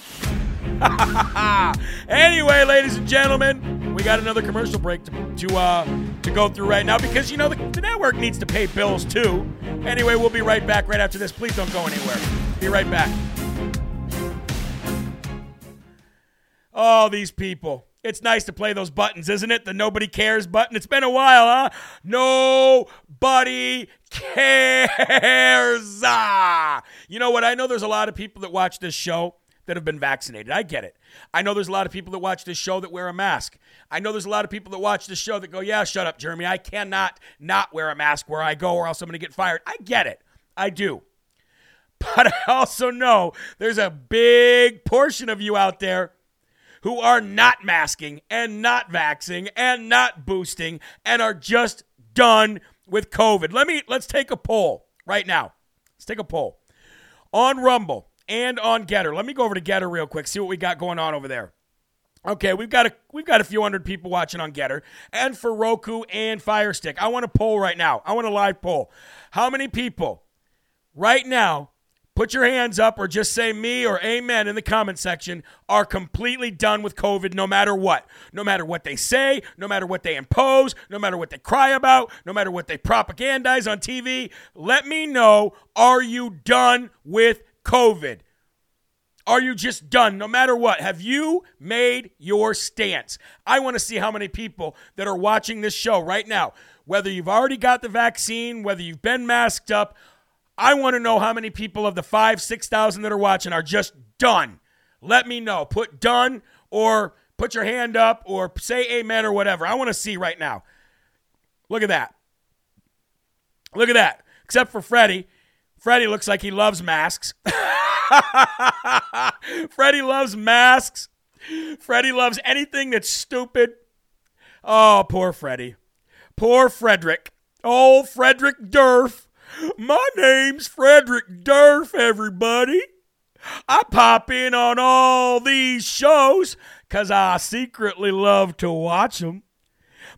anyway, ladies and gentlemen, we got another commercial break to to, uh, to go through right now because you know the, the network needs to pay bills too. Anyway, we'll be right back right after this. Please don't go anywhere. Be right back. Oh, these people. It's nice to play those buttons, isn't it? The nobody cares button. It's been a while, huh? Nobody cares. Ah. You know what? I know there's a lot of people that watch this show that have been vaccinated. I get it. I know there's a lot of people that watch this show that wear a mask. I know there's a lot of people that watch this show that go, "Yeah, shut up, Jeremy. I cannot not wear a mask where I go or else I'm going to get fired." I get it. I do. But I also know there's a big portion of you out there who are not masking and not vaxing and not boosting and are just done with COVID. Let me let's take a poll right now. Let's take a poll. On Rumble and on Gettr. Let me go over to Gettr real quick, see what we got going on over there. Okay, we've got a we've got a few hundred people watching on Gettr and for Roku and Fire Stick. I want a poll right now. I want a live poll. How many people right now put your hands up or just say me or amen in the comment section are completely done with COVID no matter what. No matter what they say, no matter what they impose, no matter what they cry about, no matter what they propagandize on TV. Let me know are you done with COVID? Are you just done no matter what? Have you made your stance? I want to see how many people that are watching this show right now, whether you've already got the vaccine, whether you've been masked up, I want to know how many people of the five, 6,000 that are watching are just done. Let me know. Put done or put your hand up or say amen or whatever. I want to see right now. Look at that. Look at that. Except for Freddie. Freddie looks like he loves masks. Freddie loves masks. Freddie loves anything that's stupid. Oh, poor Freddie. Poor Frederick. Oh, Frederick Durf. My name's Frederick Durf, everybody. I pop in on all these shows because I secretly love to watch them.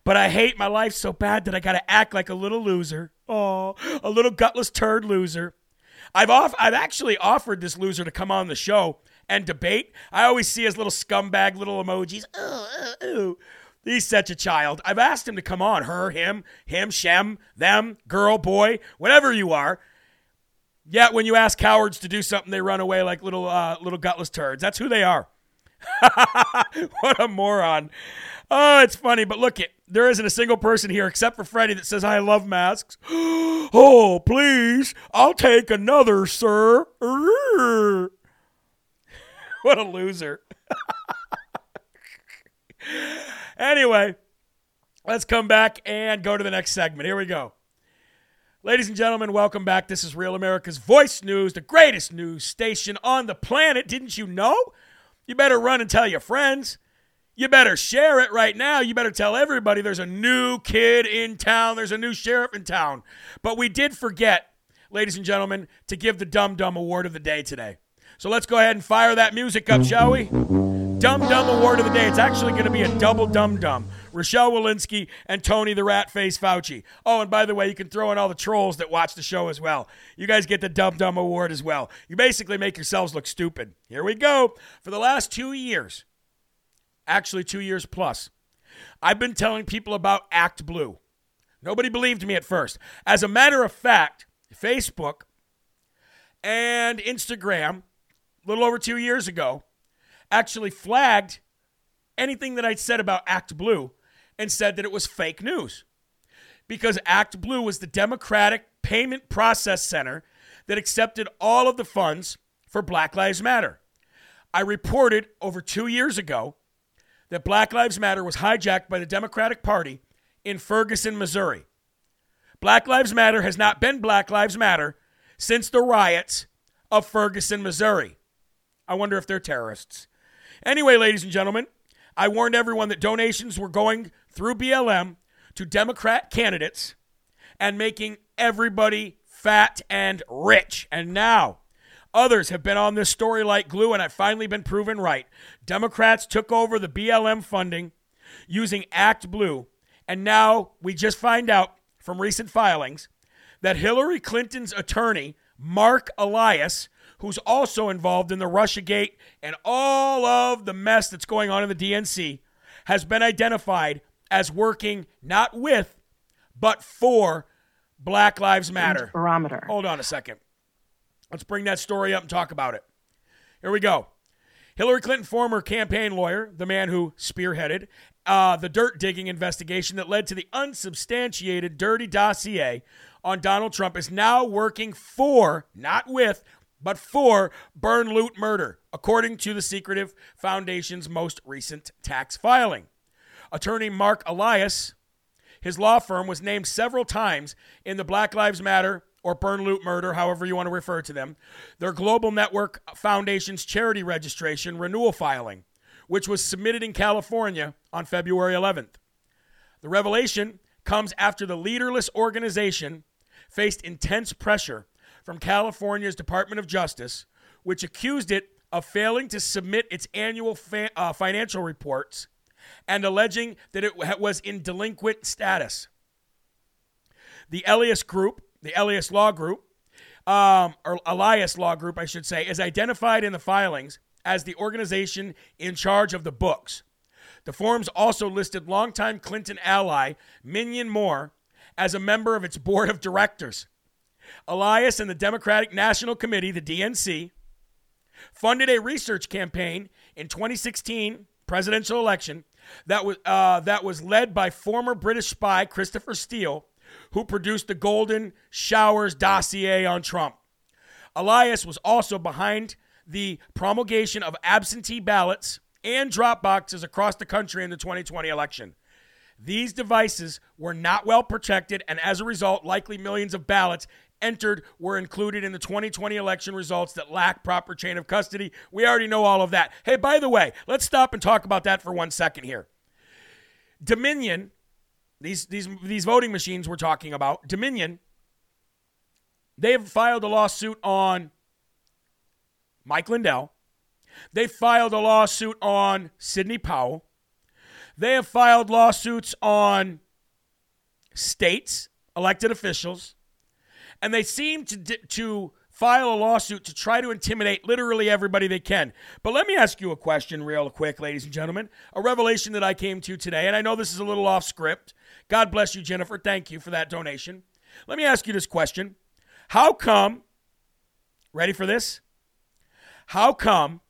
But I hate my life so bad that I got to act like a little loser. Oh, a little gutless turd loser. I've off, I've actually offered this loser to come on the show and debate. I always see his little scumbag little emojis. Ooh, ooh, ooh. He's such a child. I've asked him to come on. Her, him, him, shem, them, girl, boy, whatever you are. Yet when you ask cowards to do something, they run away like little uh, little gutless turds. That's who they are. what a moron. Oh, it's funny, but look it. There isn't a single person here except for Freddie that says I love masks. oh, please. I'll take another, sir. what a loser. anyway, let's come back and go to the next segment. Here we go. Ladies and gentlemen, welcome back. This is Real America's Voice News, the greatest news station on the planet. Didn't you know? You better run and tell your friends. You better share it right now. You better tell everybody there's a new kid in town, there's a new sheriff in town. But we did forget, ladies and gentlemen, to give the Dum Dum Award of the day today. So let's go ahead and fire that music up, shall we? Dum Dum Award of the Day. It's actually going to be a double Dum Dum. Rochelle Walensky and Tony the Rat Face Fauci. Oh, and by the way, you can throw in all the trolls that watch the show as well. You guys get the Dum Dum Award as well. You basically make yourselves look stupid. Here we go. For the last two years, actually two years plus, I've been telling people about Act Blue. Nobody believed me at first. As a matter of fact, Facebook and Instagram, a little over two years ago, actually flagged anything that I said about Act Blue and said that it was fake news. Because Act Blue was the Democratic Payment Process Center that accepted all of the funds for Black Lives Matter. I reported over two years ago that Black Lives Matter was hijacked by the Democratic Party in Ferguson, Missouri. Black Lives Matter has not been Black Lives Matter since the riots of Ferguson, Missouri. I wonder if they're terrorists. Anyway, ladies and gentlemen, I warned everyone that donations were going through BLM to Democrat candidates and making everybody fat and rich. And now, others have been on this story like glue, and I've finally been proven right. Democrats took over the BLM funding using Act Blue, and now we just find out from recent filings that Hillary Clinton's attorney, Mark Elias, who's also involved in the Russiagate and all of the mess that's going on in the DNC, has been identified as working not with, but for Black Lives Matter. Barometer. Hold on a second. Let's bring that story up and talk about it. Here we go. Hillary Clinton, former campaign lawyer, the man who spearheaded uh, the dirt digging investigation that led to the unsubstantiated dirty dossier on Donald Trump, is now working for, not with, but for burn, loot, murder, according to the Secretive Foundation's most recent tax filing. Attorney Mark Elias, his law firm, was named several times in the Black Lives Matter or Burn Loot Murder, however you want to refer to them, their Global Network Foundation's charity registration renewal filing, which was submitted in California on February 11th. The revelation comes after the leaderless organization faced intense pressure from California's Department of Justice, which accused it of failing to submit its annual fa- uh, financial reports and alleging that it was in delinquent status. The Elias Group, the Elias Law Group, um, or Elias Law Group, I should say, is identified in the filings as the organization in charge of the books. The forms also listed longtime Clinton ally Minyon Moore as a member of its board of directors. Elias and the Democratic National Committee, the DNC, funded a research campaign in 2016 presidential election that was uh, that was led by former British spy Christopher Steele, who produced the Golden Showers dossier on Trump. Elias was also behind the promulgation of absentee ballots and drop boxes across the country in the 2020 election. These devices were not well protected, and as a result, likely millions of ballots entered were included in the 2020 election results that lack proper chain of custody. We already know all of that. Hey, by the way, let's stop and talk about that for one second here. Dominion, these these these voting machines we're talking about, Dominion, they have filed a lawsuit on Mike Lindell. They filed a lawsuit on Sidney Powell. They have filed lawsuits on states, elected officials, and they seem to to file a lawsuit to try to intimidate literally everybody they can. But let me ask you a question real quick, ladies and gentlemen. A revelation that I came to today, and I know this is a little off script. God bless you, Jennifer. Thank you for that donation. Let me ask you this question. How come Ready for this? How come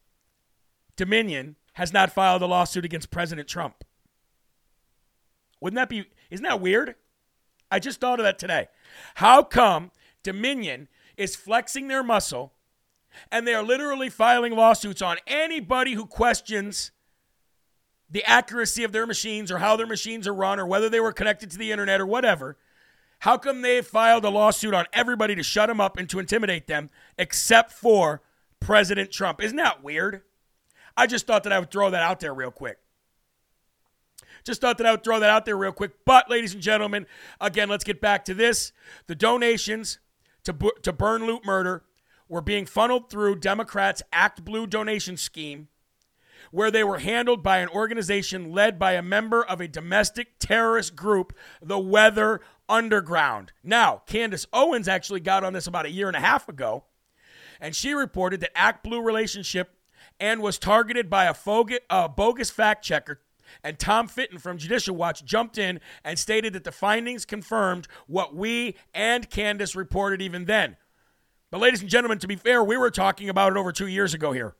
Dominion has not filed a lawsuit against President Trump? Wouldn't that be, isn't that weird? I just thought of that today. How come Dominion is flexing their muscle and they are literally filing lawsuits on anybody who questions the accuracy of their machines or how their machines are run or whether they were connected to the internet or whatever? How come they filed a lawsuit on everybody to shut them up and to intimidate them except for President Trump? Isn't that weird? I just thought that I would throw that out there real quick. Just thought that I would throw that out there real quick. But, ladies and gentlemen, again, let's get back to this. The donations to, to Burn Loot Murder were being funneled through Democrats' Act Blue donation scheme, where they were handled by an organization led by a member of a domestic terrorist group, the Weather Underground. Now, Candace Owens actually got on this about a year and a half ago, and she reported that Act Blue relationship and was targeted by a bogus fact checker and Tom Fitton from Judicial Watch jumped in and stated that the findings confirmed what we and Candace reported even then. But, ladies and gentlemen, to be fair, we were talking about it over two years ago here.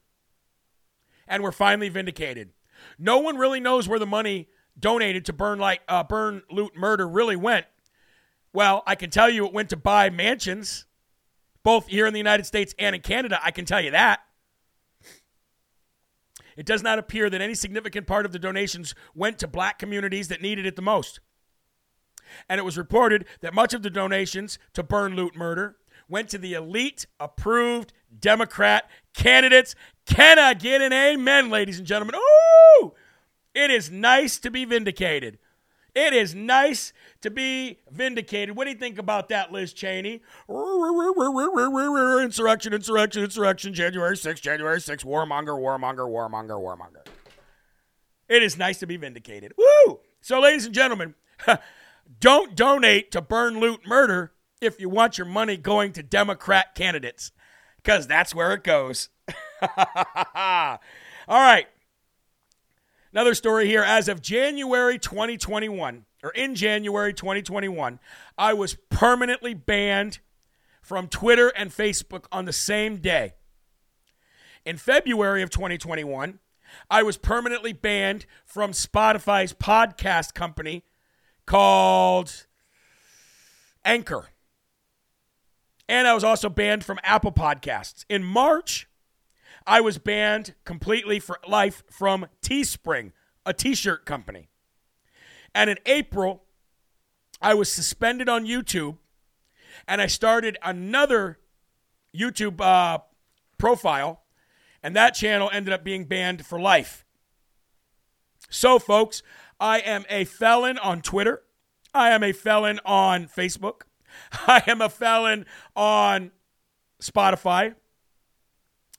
And we're finally vindicated. No one really knows where the money donated to burn like uh, burn loot murder really went. Well, I can tell you it went to buy mansions, both here in the United States and in Canada. I can tell you that. It does not appear that any significant part of the donations went to black communities that needed it the most. And it was reported that much of the donations to burn, loot, murder went to the elite approved Democrat candidates. Can I get an amen, ladies and gentlemen? Ooh! It is nice to be vindicated. It is nice to be vindicated. What do you think about that, Liz Cheney? Insurrection, insurrection, insurrection, January 6th, January 6th, warmonger, warmonger, warmonger, warmonger. It is nice to be vindicated. Woo! So, ladies and gentlemen, don't donate to burn, loot, murder if you want your money going to Democrat candidates, because that's where it goes. All right. Another story here. As of January 2021, or in January 2021, I was permanently banned from Twitter and Facebook on the same day. In February of 2021, I was permanently banned from Spotify's podcast company called Anchor. And I was also banned from Apple Podcasts. In March, I was banned completely for life from Teespring, a t shirt company. And in April, I was suspended on YouTube and I started another YouTube uh, profile, and that channel ended up being banned for life. So, folks, I am a felon on Twitter. I am a felon on Facebook. I am a felon on Spotify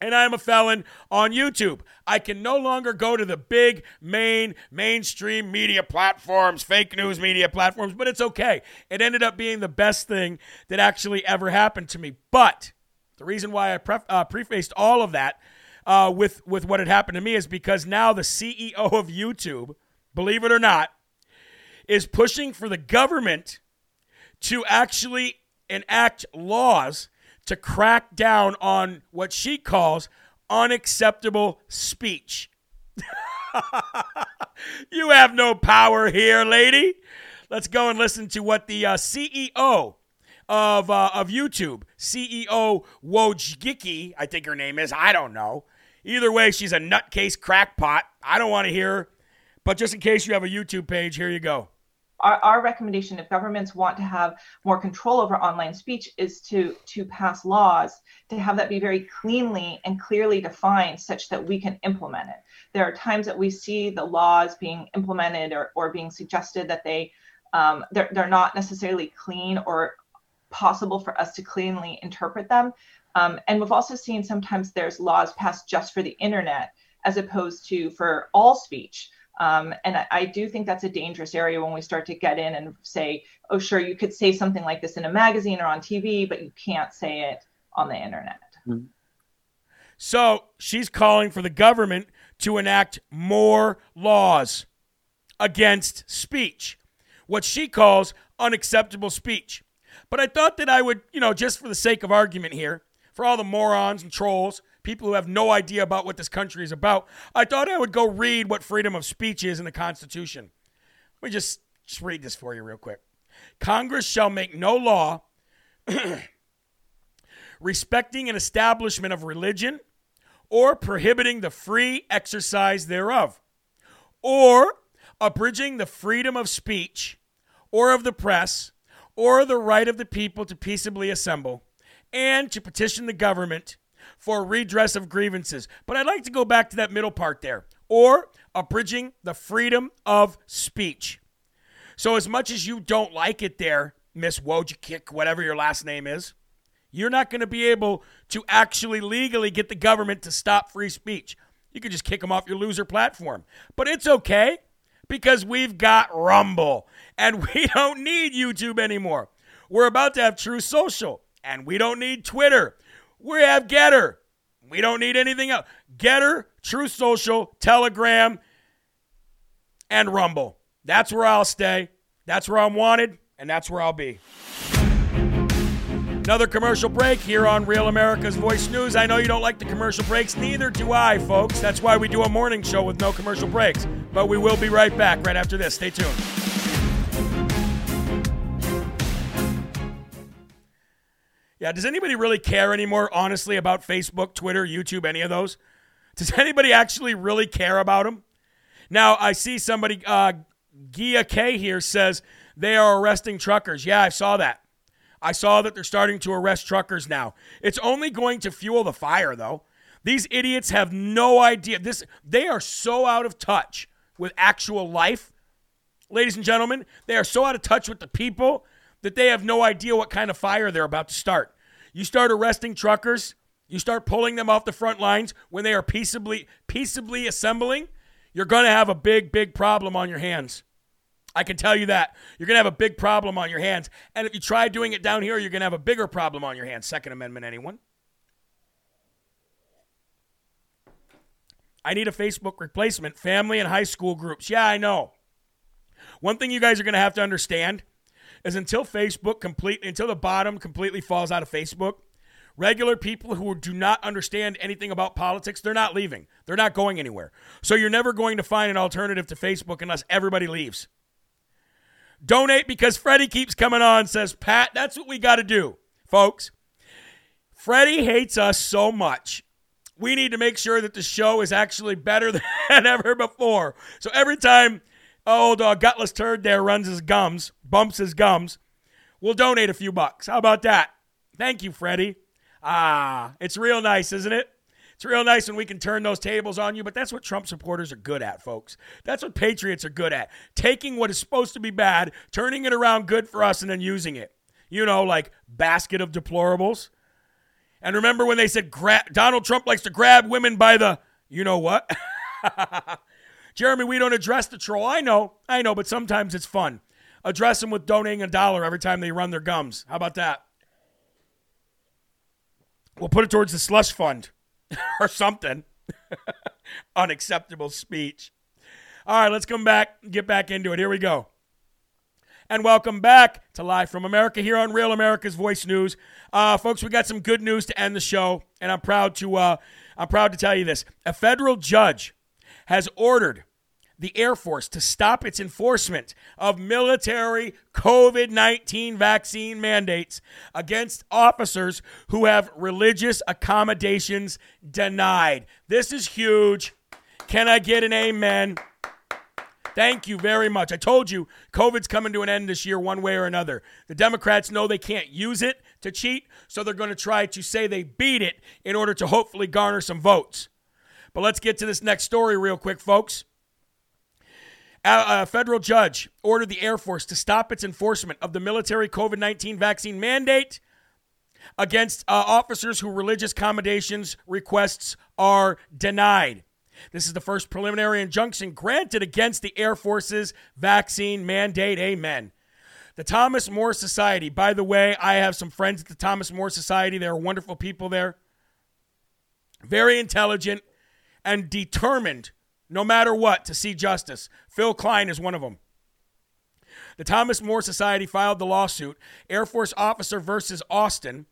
and I'm a felon on YouTube. I can no longer go to the big main mainstream media platforms, fake news media platforms, but it's okay. It ended up being the best thing that actually ever happened to me. But the reason why I pref- uh, prefaced all of that uh, with with what had happened to me is because now the CEO of YouTube, believe it or not, is pushing for the government to actually enact laws to crack down on what she calls unacceptable speech. you have no power here, lady. Let's go and listen to what the uh, CEO of, uh, of YouTube, CEO Wojcicki, I think her name is, I don't know. Either way, she's a nutcase crackpot. I don't want to hear her. But just in case you have a YouTube page, here you go our, our recommendation if governments want to have more control over online speech is to to pass laws to have that be very cleanly and clearly defined such that we can implement it. There are times that we see the laws being implemented or, or being suggested that they um, they're, they're not necessarily clean or possible for us to cleanly interpret them. Um, and we've also seen sometimes there's laws passed just for the internet as opposed to for all speech um, and I, I, do think that's a dangerous area when we start to get in and say, oh, sure, you could say something like this in a magazine or on TV, but you can't say it on the internet. Mm-hmm. So she's calling for the government to enact more laws against speech, what she calls unacceptable speech. But I thought that I would, you know, just for the sake of argument here, for all the morons and trolls people who have no idea about what this country is about, I thought I would go read what freedom of speech is in the Constitution. Let me just, just read this for you real quick. Congress shall make no law respecting an establishment of religion or prohibiting the free exercise thereof, or abridging the freedom of speech or of the press or the right of the people to peaceably assemble and to petition the government for redress of grievances. But I'd like to go back to that middle part there or abridging the freedom of speech. So, as much as you don't like it there, Miss Wojcik, whatever your last name is, you're not going to be able to actually legally get the government to stop free speech. You could just kick them off your loser platform. But it's okay because we've got Rumble and we don't need YouTube anymore. We're about to have True Social and we don't need Twitter. We have Gettr. We don't need anything else. Gettr, True Social, Telegram, and Rumble. That's where I'll stay. That's where I'm wanted, and that's where I'll be. Another commercial break here on Real America's Voice News. I know you don't like the commercial breaks, neither do I, folks. That's why we do a morning show with no commercial breaks. But we will be right back right after this. Stay tuned. Yeah, does anybody really care anymore, honestly, about Facebook, Twitter, YouTube, any of those? Does anybody actually really care about them? Now, I see somebody, uh, Gia K here says they are arresting truckers. Yeah, I saw that. I saw that they're starting to arrest truckers now. It's only going to fuel the fire, though. These idiots have no idea. This they are so out of touch with actual life. Ladies and gentlemen, they are so out of touch with the people that they have no idea what kind of fire they're about to start. You start arresting truckers, you start pulling them off the front lines when they are peaceably peaceably assembling, you're going to have a big big problem on your hands. I can tell you that. You're going to have a big problem on your hands. And if you try doing it down here, you're going to have a bigger problem on your hands. Second Amendment, anyone? I need a Facebook replacement, family and high school groups. Yeah, I know. One thing you guys are going to have to understand is until Facebook complete until the bottom completely falls out of Facebook, regular people who do not understand anything about politics, they're not leaving. They're not going anywhere. So you're never going to find an alternative to Facebook unless everybody leaves. Donate because Freddie keeps coming on, says Pat. That's what we got to do, folks. Freddie hates us so much. We need to make sure that the show is actually better than ever before. So every time old uh, gutless turd there runs his gums, bumps his gums, we'll donate a few bucks. How about that? Thank you, Freddie. Ah, it's real nice, isn't it? It's real nice when we can turn those tables on you, but that's what Trump supporters are good at, folks. That's what patriots are good at. Taking what is supposed to be bad, turning it around good for us, and then using it. You know, like basket of deplorables. And remember when they said Donald Trump likes to grab women by the, you know what? Jeremy, we don't address the troll. I know, I know, but sometimes it's fun. Address them with donating a dollar every time they run their gums. How about that? We'll put it towards the slush fund or something. Unacceptable speech. All right, let's come back, get back into it. Here we go. And welcome back to Live from America here on Real America's Voice News. Uh, folks, we got some good news to end the show, and I'm proud to uh, I'm proud to tell you this. A federal judge has ordered the Air Force to stop its enforcement of military COVID 19 vaccine mandates against officers who have religious accommodations denied. This is huge. Can I get an amen? Thank you very much. I told you COVID's coming to an end this year, one way or another. The Democrats know they can't use it to cheat, so they're going to try to say they beat it in order to hopefully garner some votes. But let's get to this next story real quick, folks. A, federal judge ordered the Air Force to stop its enforcement of the military COVID 19 vaccine mandate against uh, officers who religious accommodations requests are denied. This is the first preliminary injunction granted against the Air Force's vaccine mandate. Amen. The Thomas More Society, by the way, I have some friends at the Thomas More Society. There are wonderful people there. Very intelligent and determined no matter what, to see justice. Phil Klein is one of them. The Thomas More Society filed the lawsuit, Air Force Officer versus Austin,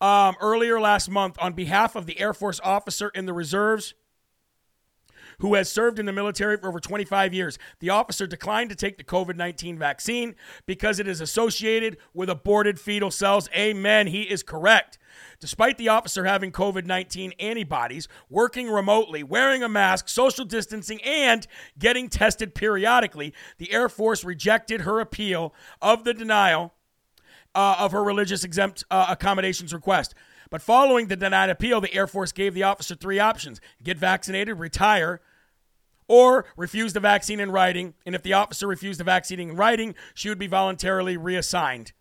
um, earlier last month on behalf of the Air Force officer in the reserves who has served in the military for over 25 years. The officer declined to take the COVID 19 vaccine because it is associated with aborted fetal cells. Amen. He is correct. Despite the officer having COVID 19 antibodies, working remotely, wearing a mask, social distancing, and getting tested periodically, the Air Force rejected her appeal of the denial uh, of her religious exempt uh, accommodations request. But following the denied appeal, the Air Force gave the officer three options get vaccinated, retire, or refuse the vaccine in writing. And if the officer refused the vaccine in writing, she would be voluntarily reassigned.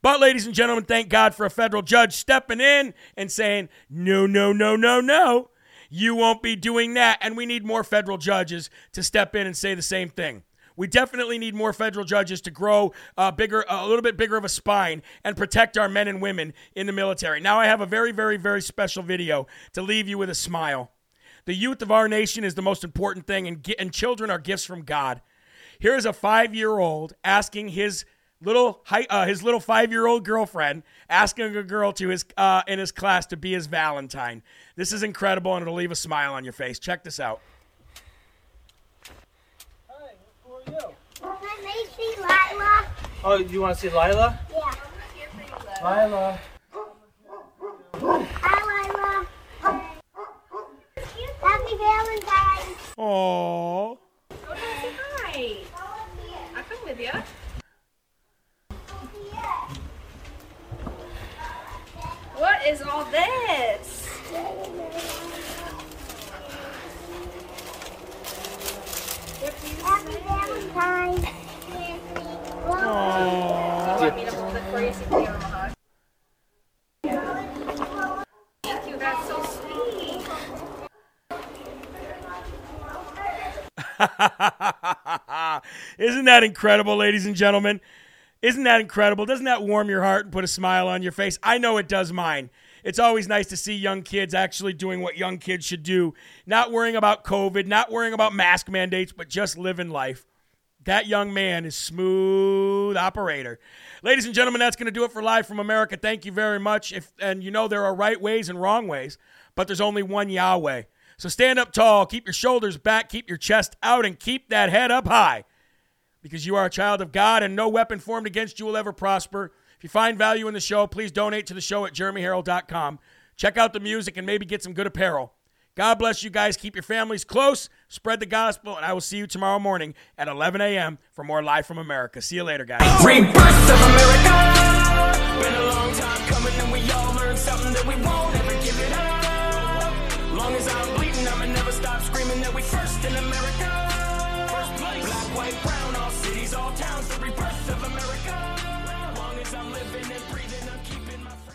But, ladies and gentlemen, thank God for a federal judge stepping in and saying, no, no, no, no, no. You won't be doing that. And we need more federal judges to step in and say the same thing. We definitely need more federal judges to grow a bigger, a little bit bigger of a spine and protect our men and women in the military. Now, I have a very, very, very special video to leave you with a smile. The youth of our nation is the most important thing, and, and children are gifts from God. Here is a five year old asking his little uh, his little five year old girlfriend asking a girl to his uh, in his class to be his Valentine. This is incredible, and it'll leave a smile on your face. Check this out. Hi, who are you? Can I see Lila? Oh, you want to see Lila? Yeah. Lila. Lila. Happy Valentine's. Aww. Oh, hi. I'll come with you. What is all this? Happy Valentine's. Do you want me to hold it for you so you can give him a hug? Thank you, that's so sweet. Isn't that incredible, ladies and gentlemen? Isn't that incredible? Doesn't that warm your heart and put a smile on your face? I know it does mine. It's always nice to see young kids actually doing what young kids should do, not worrying about COVID, not worrying about mask mandates, but just living life. That young man is smooth operator. Ladies and gentlemen, that's going to do it for Live from America. Thank you very much. If and you know there are right ways and wrong ways, but there's only one Yahweh. So stand up tall, keep your shoulders back, keep your chest out, and keep that head up high because you are a child of God and no weapon formed against you will ever prosper. If you find value in the show, please donate to the show at jeremyherrell.com. Check out the music and maybe get some good apparel. God bless you guys. Keep your families close. Spread the gospel, and I will see you tomorrow morning at 11 a.m. for more Live from America. See you later, guys. Rebirth of America.